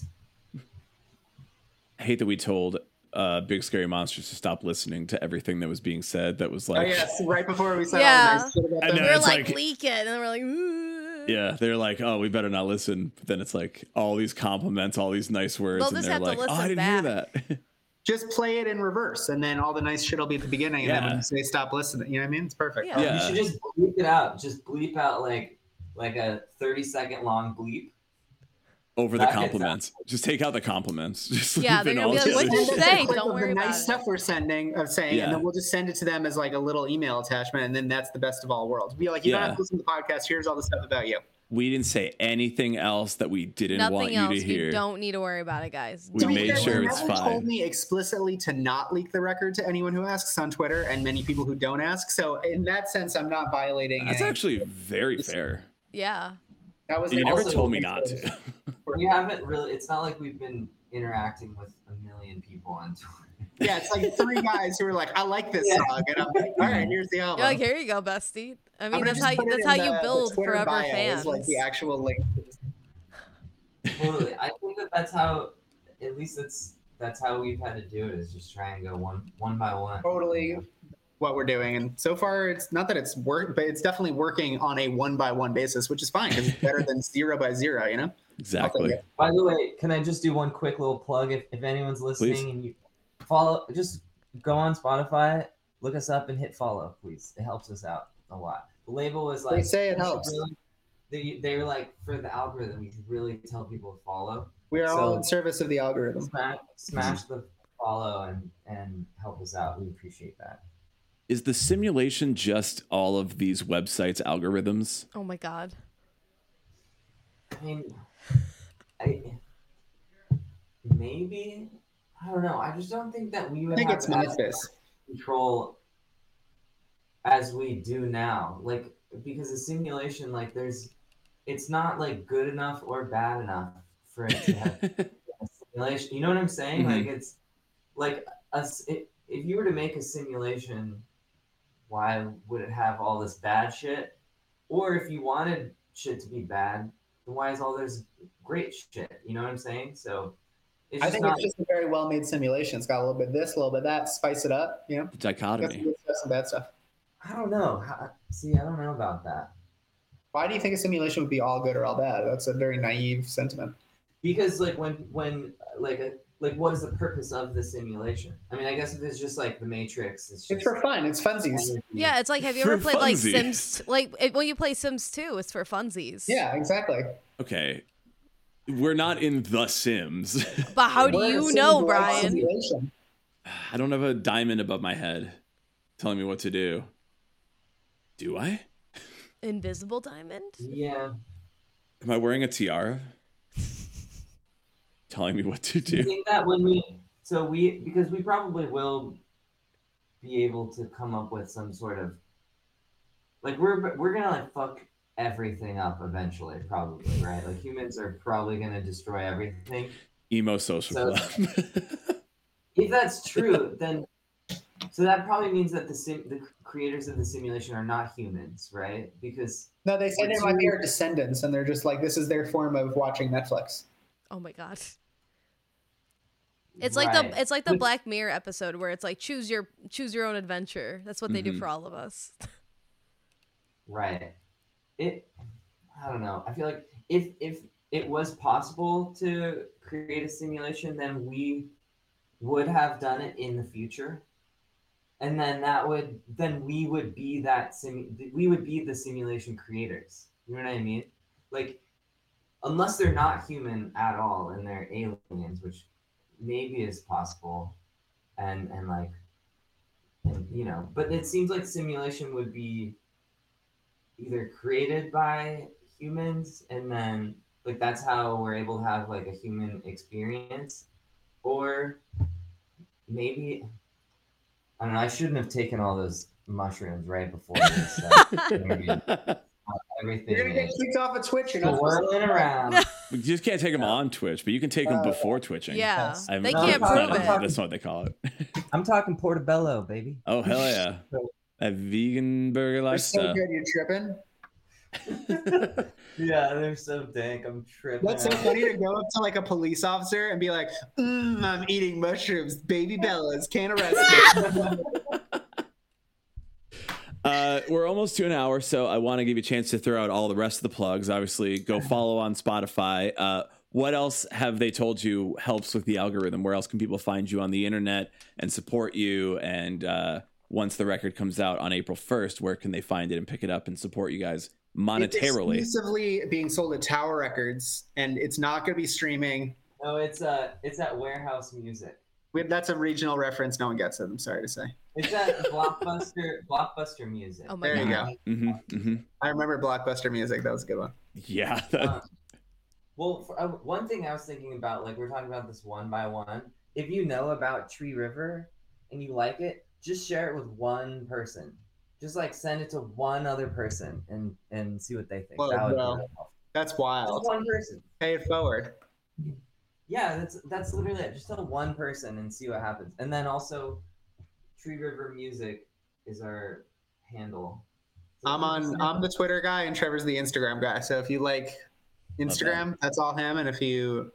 I hate that we told uh, Big Scary Monsters to stop listening to everything that was being said. That was like, Oh yes, right before we said Yeah. all the nice shit about I them. know. we were it's like, like- leak it, and then we're like, Ooh. yeah, they're like, oh, we better not listen. But then it's like all these compliments, all these nice words, We'll and just they're have to like, oh, I didn't back. hear that. Just play it in reverse, and then all the nice shit will be at the beginning, and then when Yeah. you say stop listening, you know what I mean? It's perfect. Yeah. Yeah. You should just bleep it out. Just bleep out like like a 30 second long bleep. Over the That hits compliments, just take out the compliments. Just Yeah, leave they're all gonna be the like, "What'd you shit. say? Don't of worry the about nice it. stuff we're sending of saying, Yeah. and then we'll just send it to them as like a little email attachment, and then that's the best of all worlds. Be like, you don't have to listen to the podcast. Here's all the stuff about you. We didn't say anything else that we didn't want Nothing you else. to hear. You don't need to worry about it, guys. We To be made fair, sure you it's never fine. told me explicitly to not leak the record to anyone who asks on Twitter, and many people who don't ask. So in that sense, I'm not violating. That's any- actually very fair. Yeah. that was You the never told me not to. We haven't really it's not like we've been interacting with a million people on Twitter. Yeah, it's like three guys who are like, "I like this Yeah. song," and I'm like, "All right, here's the album." You're like, here you go, bestie. I mean, gonna that's how you, that's how the- you build Twitter forever bio fans. Is like the actual link. totally. I think that that's how at least that's that's how we've had to do it is just try and go one one by one. Totally. What we're doing, and so far, it's not that it's work, but it's definitely working on a one by one basis, which is fine because it's better than zero by zero. You know. exactly. By the way, can I just do one quick little plug? If, if anyone's listening Please. and you follow, just go on Spotify, look us up, and hit follow, please. It helps us out a lot. The label is like They say it helps. really- they they were like for the algorithm, you should really tell people to follow. We are all So- in service of the algorithm. Smash, smash the follow and and help us out. We appreciate that. Is the simulation just all of these websites' algorithms? oh my god. I mean, I maybe I don't know. I just don't think that we I would think have it's Memphis. control as we do now. Like because the simulation, like there's, it's not like good enough or bad enough for it to have a simulation. You know what I'm saying? Mhm. Like it's like us. It, if you were to make a simulation, why would it have all this bad shit? Or if you wanted shit to be bad, then why is all this great shit? You know what I'm saying? So it's I just think not. it's just a very well made simulation. It's got a little bit of this, a little bit of that, spice it up. You know, got some Dichotomy. good some bad stuff. I don't know. See, I don't know about that. Why do you think a simulation would be all good or all bad? That's a very naive sentiment. because like when when like a, like what is the purpose of the simulation i mean i guess if it's just like the matrix it's just It's for fun. It's funsies. Yeah, it's like, have you For ever played like. Sims? Like when you play Sims 2, it's for funsies. Yeah, exactly. Okay. We're not in The Sims. But how do you know, Brian? simulation. I don't have a diamond above my head telling me what to do. Do I? Invisible diamond? yeah Am I wearing a tiara? telling me what to do. i do. think that when we so we because we probably will be able to come up with some sort of like we're we're gonna like fuck everything up eventually probably right like humans are probably gonna destroy everything Emo social So- club. if that's true then so that probably means that the sim the creators of the simulation are not humans right because No, they say We're they might be our descendants, and they're just like this is their form of watching Netflix. Oh my god. It's like Right. the it's like the Black Mirror episode where it's like choose your choose your own adventure. That's what they do Mhm. for all of us. Right. It I don't know. I feel like if if it was possible to create a simulation, then we would have done it in the future. And then that would then we would be that sim we would be the simulation creators. You know what I mean? Like unless they're not human at all and they're aliens, which maybe is possible and and like and you know, but it seems like simulation would be either created by humans and then like that's how we're able to have like a human experience or maybe i don't know i shouldn't have taken all those mushrooms right before this uh, interview. everything. You're gonna get kicked off of Twitch. You're not supposed to- Swirling around. You just can't take them on Twitch, but you can take them before twitching. Yeah, I'm- they can't I'm prove talking- it. That's what they call it. I'm talking portobello, baby. Oh hell yeah! A vegan burger You're so good. You're tripping. Yeah, they're so dank. I'm tripping. That's so funny to go up to like a police officer and be like, mm, "I'm eating mushrooms, baby Bellas, can't arrest me." Uh, we're almost to an hour, so I want to give you a chance to throw out all the rest of the plugs. Obviously, go follow on Spotify. Uh, what else have they told you helps with the algorithm? Where else can people find you on the internet and support you? And uh, once the record comes out on April 1st, where can they find it and pick it up and support you guys monetarily? It's exclusively being sold at Tower Records, and it's not going to be streaming. No, it's uh, it's at Wherehouse Music. We, that's a regional reference. No one gets it. I'm sorry to say. It's at Blockbuster Blockbuster Music. Oh my There you God. go. hmm hmm I remember Blockbuster music. That was a good one. Yeah. Um, well, for, uh, one thing I was thinking about, like we're talking about this one by one. If you know about Tree River and you like it, just share it with one person. Just like send it to one other person and and see what they think. Whoa, that would be really. That's Just wild. one person. Pay it forward. Yeah, that's that's literally it. Just tell one person and see what happens. And then also, Tree River Music is our handle. I'm on. I'm the Twitter guy, and Trevor's the Instagram guy. So if you like Instagram, that's all him. And if you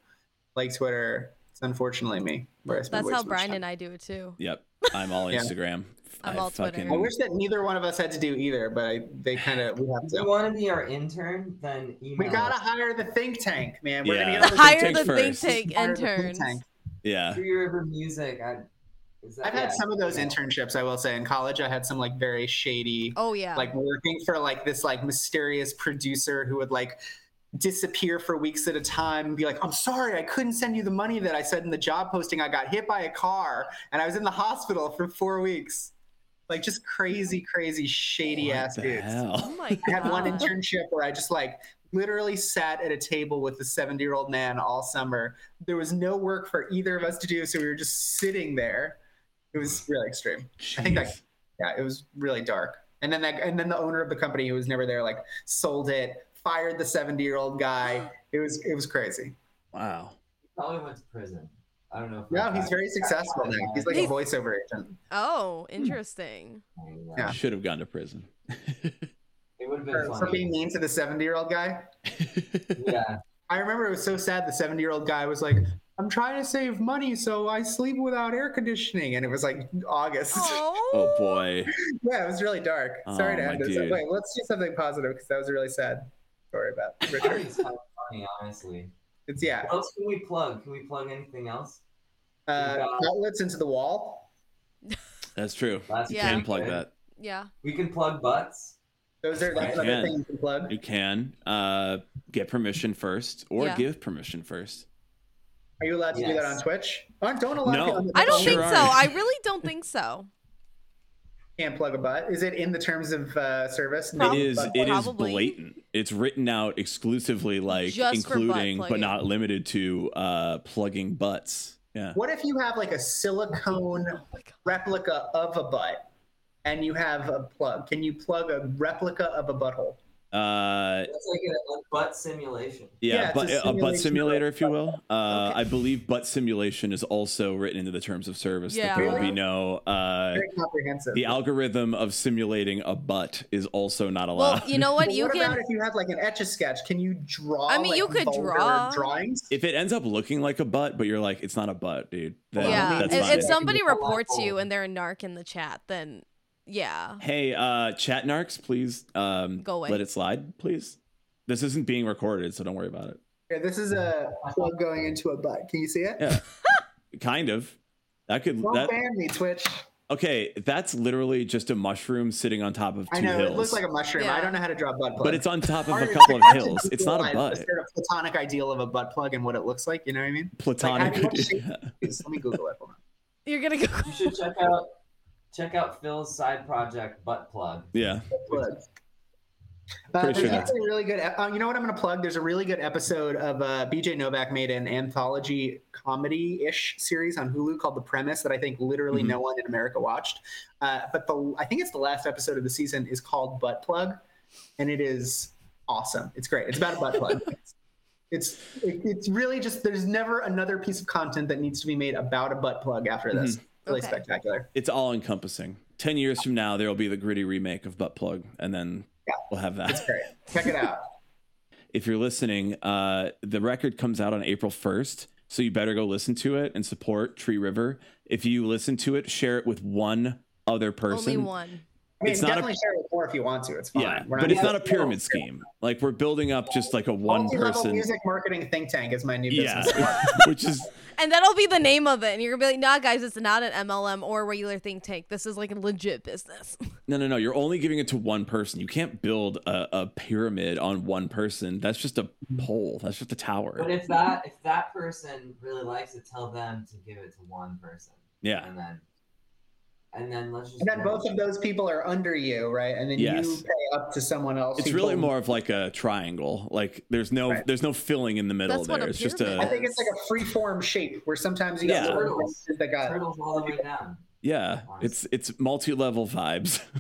like Twitter, it's unfortunately me. Where That's how too Brian time. and I do it too. Yep. I'm all Yeah. Instagram. I'm I all Twitter. I wish that neither one of us had to do either, but I, they kind of we have If you want to be our intern, then email. We gotta us. hire the think tank, man. We're Yeah. gonna Hire tank the think first. tank hire the think interns. tank. Yeah. Tree River Music. I, that, I've had yeah, some of those yeah. internships. I will say in college, I had some like very shady, Oh yeah. like working for like this like mysterious producer who would like disappear for weeks at a time and be like, "I'm sorry, I couldn't send you the money that I said in the job posting. I got hit by a car and I was in the hospital for four weeks." Like just crazy, crazy, shady What ass dudes. oh my god. I had one internship where I just like literally sat at a table with a 70 year old man all summer. There was no work for either of us to do, so we were just sitting there. It was really extreme. I think that yeah, it was really dark. And then that and then the owner of the company who was never there like sold it, fired the 70 year old guy. It was it was crazy. Wow. He Probably went to prison. I don't know. If No, he's very successful now. He's like a He's- voiceover agent. Oh, hmm. interesting. Yeah. Should have gone to prison. It would have been For, funny. for being mean to the 70 year old guy. yeah. I remember it was so sad. The 70 year old guy was like, I'm trying to save money, so I sleep without air conditioning. And it was like August. Oh. oh boy. yeah, it was really dark. Sorry Oh, to my end this. dude. Wait, let's do something positive because that was really sad story about I Richard. it's kind of funny, honestly. It's, yeah. What else can we plug? Can we plug anything else? Uh, outlets into the wall. That's true. Last You Yeah. can plug week, that. Yeah. We can plug butts. Those are that's other another can. thing you can plug. You can uh, get permission first or Yeah. give permission first. Are you allowed to do that on Twitch? Aren't don't allow No. people I don't Sure think so. I really don't think so. can't plug a butt. Is it in the terms of uh, service? Prob- it is Butt it plug? is Probably. blatant. It's written out exclusively like Just including but not limited to uh plugging butts. Yeah. What if you have like a silicone Oh replica of a butt and you have a plug? Can you plug a replica of a butthole? Uh That's like a, a butt simulation. yeah, Yeah, but a a, butt simulator, if you will. Uh, Okay. I believe butt simulation is also written into the terms of service. that Yeah. there will be no uh, Very comprehensive. the algorithm of simulating a butt is also not allowed. Well, allowed. you know what? But You what can. about if you have like an etch a sketch? Can you draw? I mean, like, you could draw. drawings. if it ends up looking like a butt, but you're like, it's not a butt, dude. Then yeah. that's If, if somebody reports you and they're a narc in the chat, then yeah. Hey, uh, chat narcs, please um, Go away. let it slide, please. This isn't being recorded, so don't worry about it. Here, this is a plug going into a butt. Can you see it? Yeah, kind of. That could Don't that ban me, Twitch. okay. That's literally just a mushroom sitting on top of two I know hills. it looks like a mushroom. Yeah. I don't know how to draw butt plug. but it's on top of a couple of hills. It's not a butt. the sort of platonic ideal of a butt plug and what it looks like. You know what I mean? Platonic. Like, how do you shape these? Let me Google it. Hold on. You're gonna go. You should check out check out Phil's side project butt plug. yeah. Plug. Uh, there's sure actually a really good. Uh, you know what I'm going to plug? There's a really good episode of uh, BJ Novak made an anthology comedy-ish series on Hulu called The Premise that I think literally Mhm. no one in America watched. Uh, but the I think it's the last episode of the season is called Butt Plug, and it is awesome. It's great. It's about a butt plug. It's it's, it, it's really just there's never another piece of content that needs to be made about a butt plug after this. Mm-hmm. Really Okay. spectacular. It's all encompassing. Ten years from now, there will be the gritty remake of Butt Plug, and then Yeah. we'll have It's that. great. Check it out. if you're listening, uh, the record comes out on April 1st, so you better go listen to it and support Tree River. If you listen to it, share it with one other person. Only one. I mean, It's not a- definitely share it with more if you want to. It's fine. Yeah, We're but it's not a pyramid scheme. Like we're building up just like a one person. music marketing think tank is my new business. Yeah, business. which is And that'll be the name of it. And you're gonna be like, nah, guys, it's not an MLM or a regular think tank. This is like a legit business. no, no, no. You're only giving it to one person. You can't build a, a pyramid on one person. That's just a pole. That's just a tower. But if that if that person really likes it, tell them to give it to one person. Yeah, And then and then let's just And then both of those people are under you, right? And then Yes. you pay up to someone else. it's really told- more of like a triangle. Like there's no Right. there's no filling in the middle That's what there. a It's just pyramid I a think it's like a free form shape where sometimes you Yeah. got Turtles. places that got turtles all the way down. yeah. It's it's multi level vibes.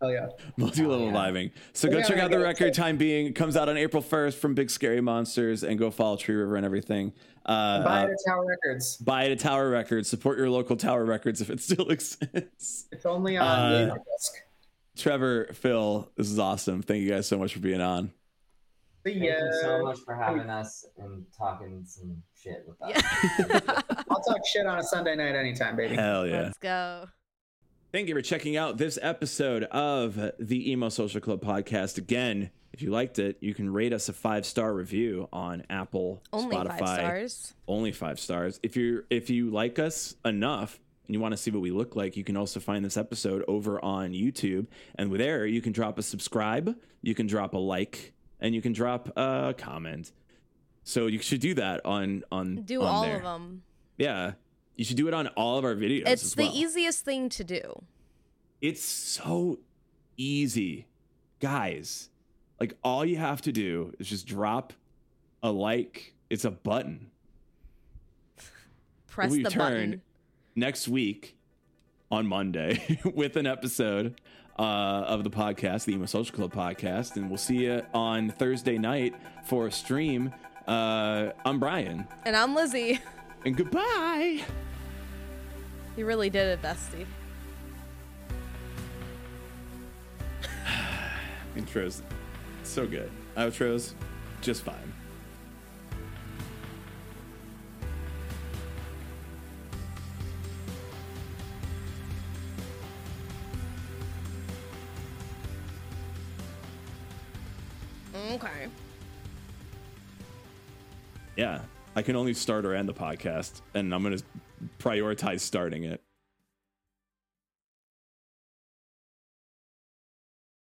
oh yeah. multi-level Oh, yeah. vibing. So go Yeah, check out the get it. record. Time being it comes out on April first from Big Scary Monsters, and go follow Tree River and everything. Uh, Buy uh, it at Tower Records. buy it at Tower Records. Support your local Tower Records if it still exists. It's only on Uh, Laserdisc. Trevor, Phil, this is awesome. Thank you guys so much for being on. Thank ya. you so much for having us and talking some shit with us. yeah. I'll talk shit on a Sunday night anytime, baby. Hell yeah! Let's go. Thank you for checking out this episode of the Emo Social Club podcast. Again, if you liked it, you can rate us a five star review on Apple, Only Spotify, five stars. only five stars. If you're if you like us enough and you want to see what we look like, you can also find this episode over on YouTube, and there you can drop a subscribe, you can drop a like, and you can drop a comment. So you should do that on on Do on all there. of them. Yeah, you should do it on all of our videos. It's the well. easiest thing to do. It's so easy, guys. Like all you have to do is just drop a like. It's a button. Press we the turn button. next week on Monday with an episode uh, of the podcast, the Emo Social Club podcast, and we'll see you on Thursday night for a stream. Uh, I'm Brian, And I'm Lizzie. and goodbye. You really did it, bestie. Intros, so good. Uh, Outros, just fine. Okay. Yeah, I can only start or end the podcast, and I'm gonna prioritize starting it.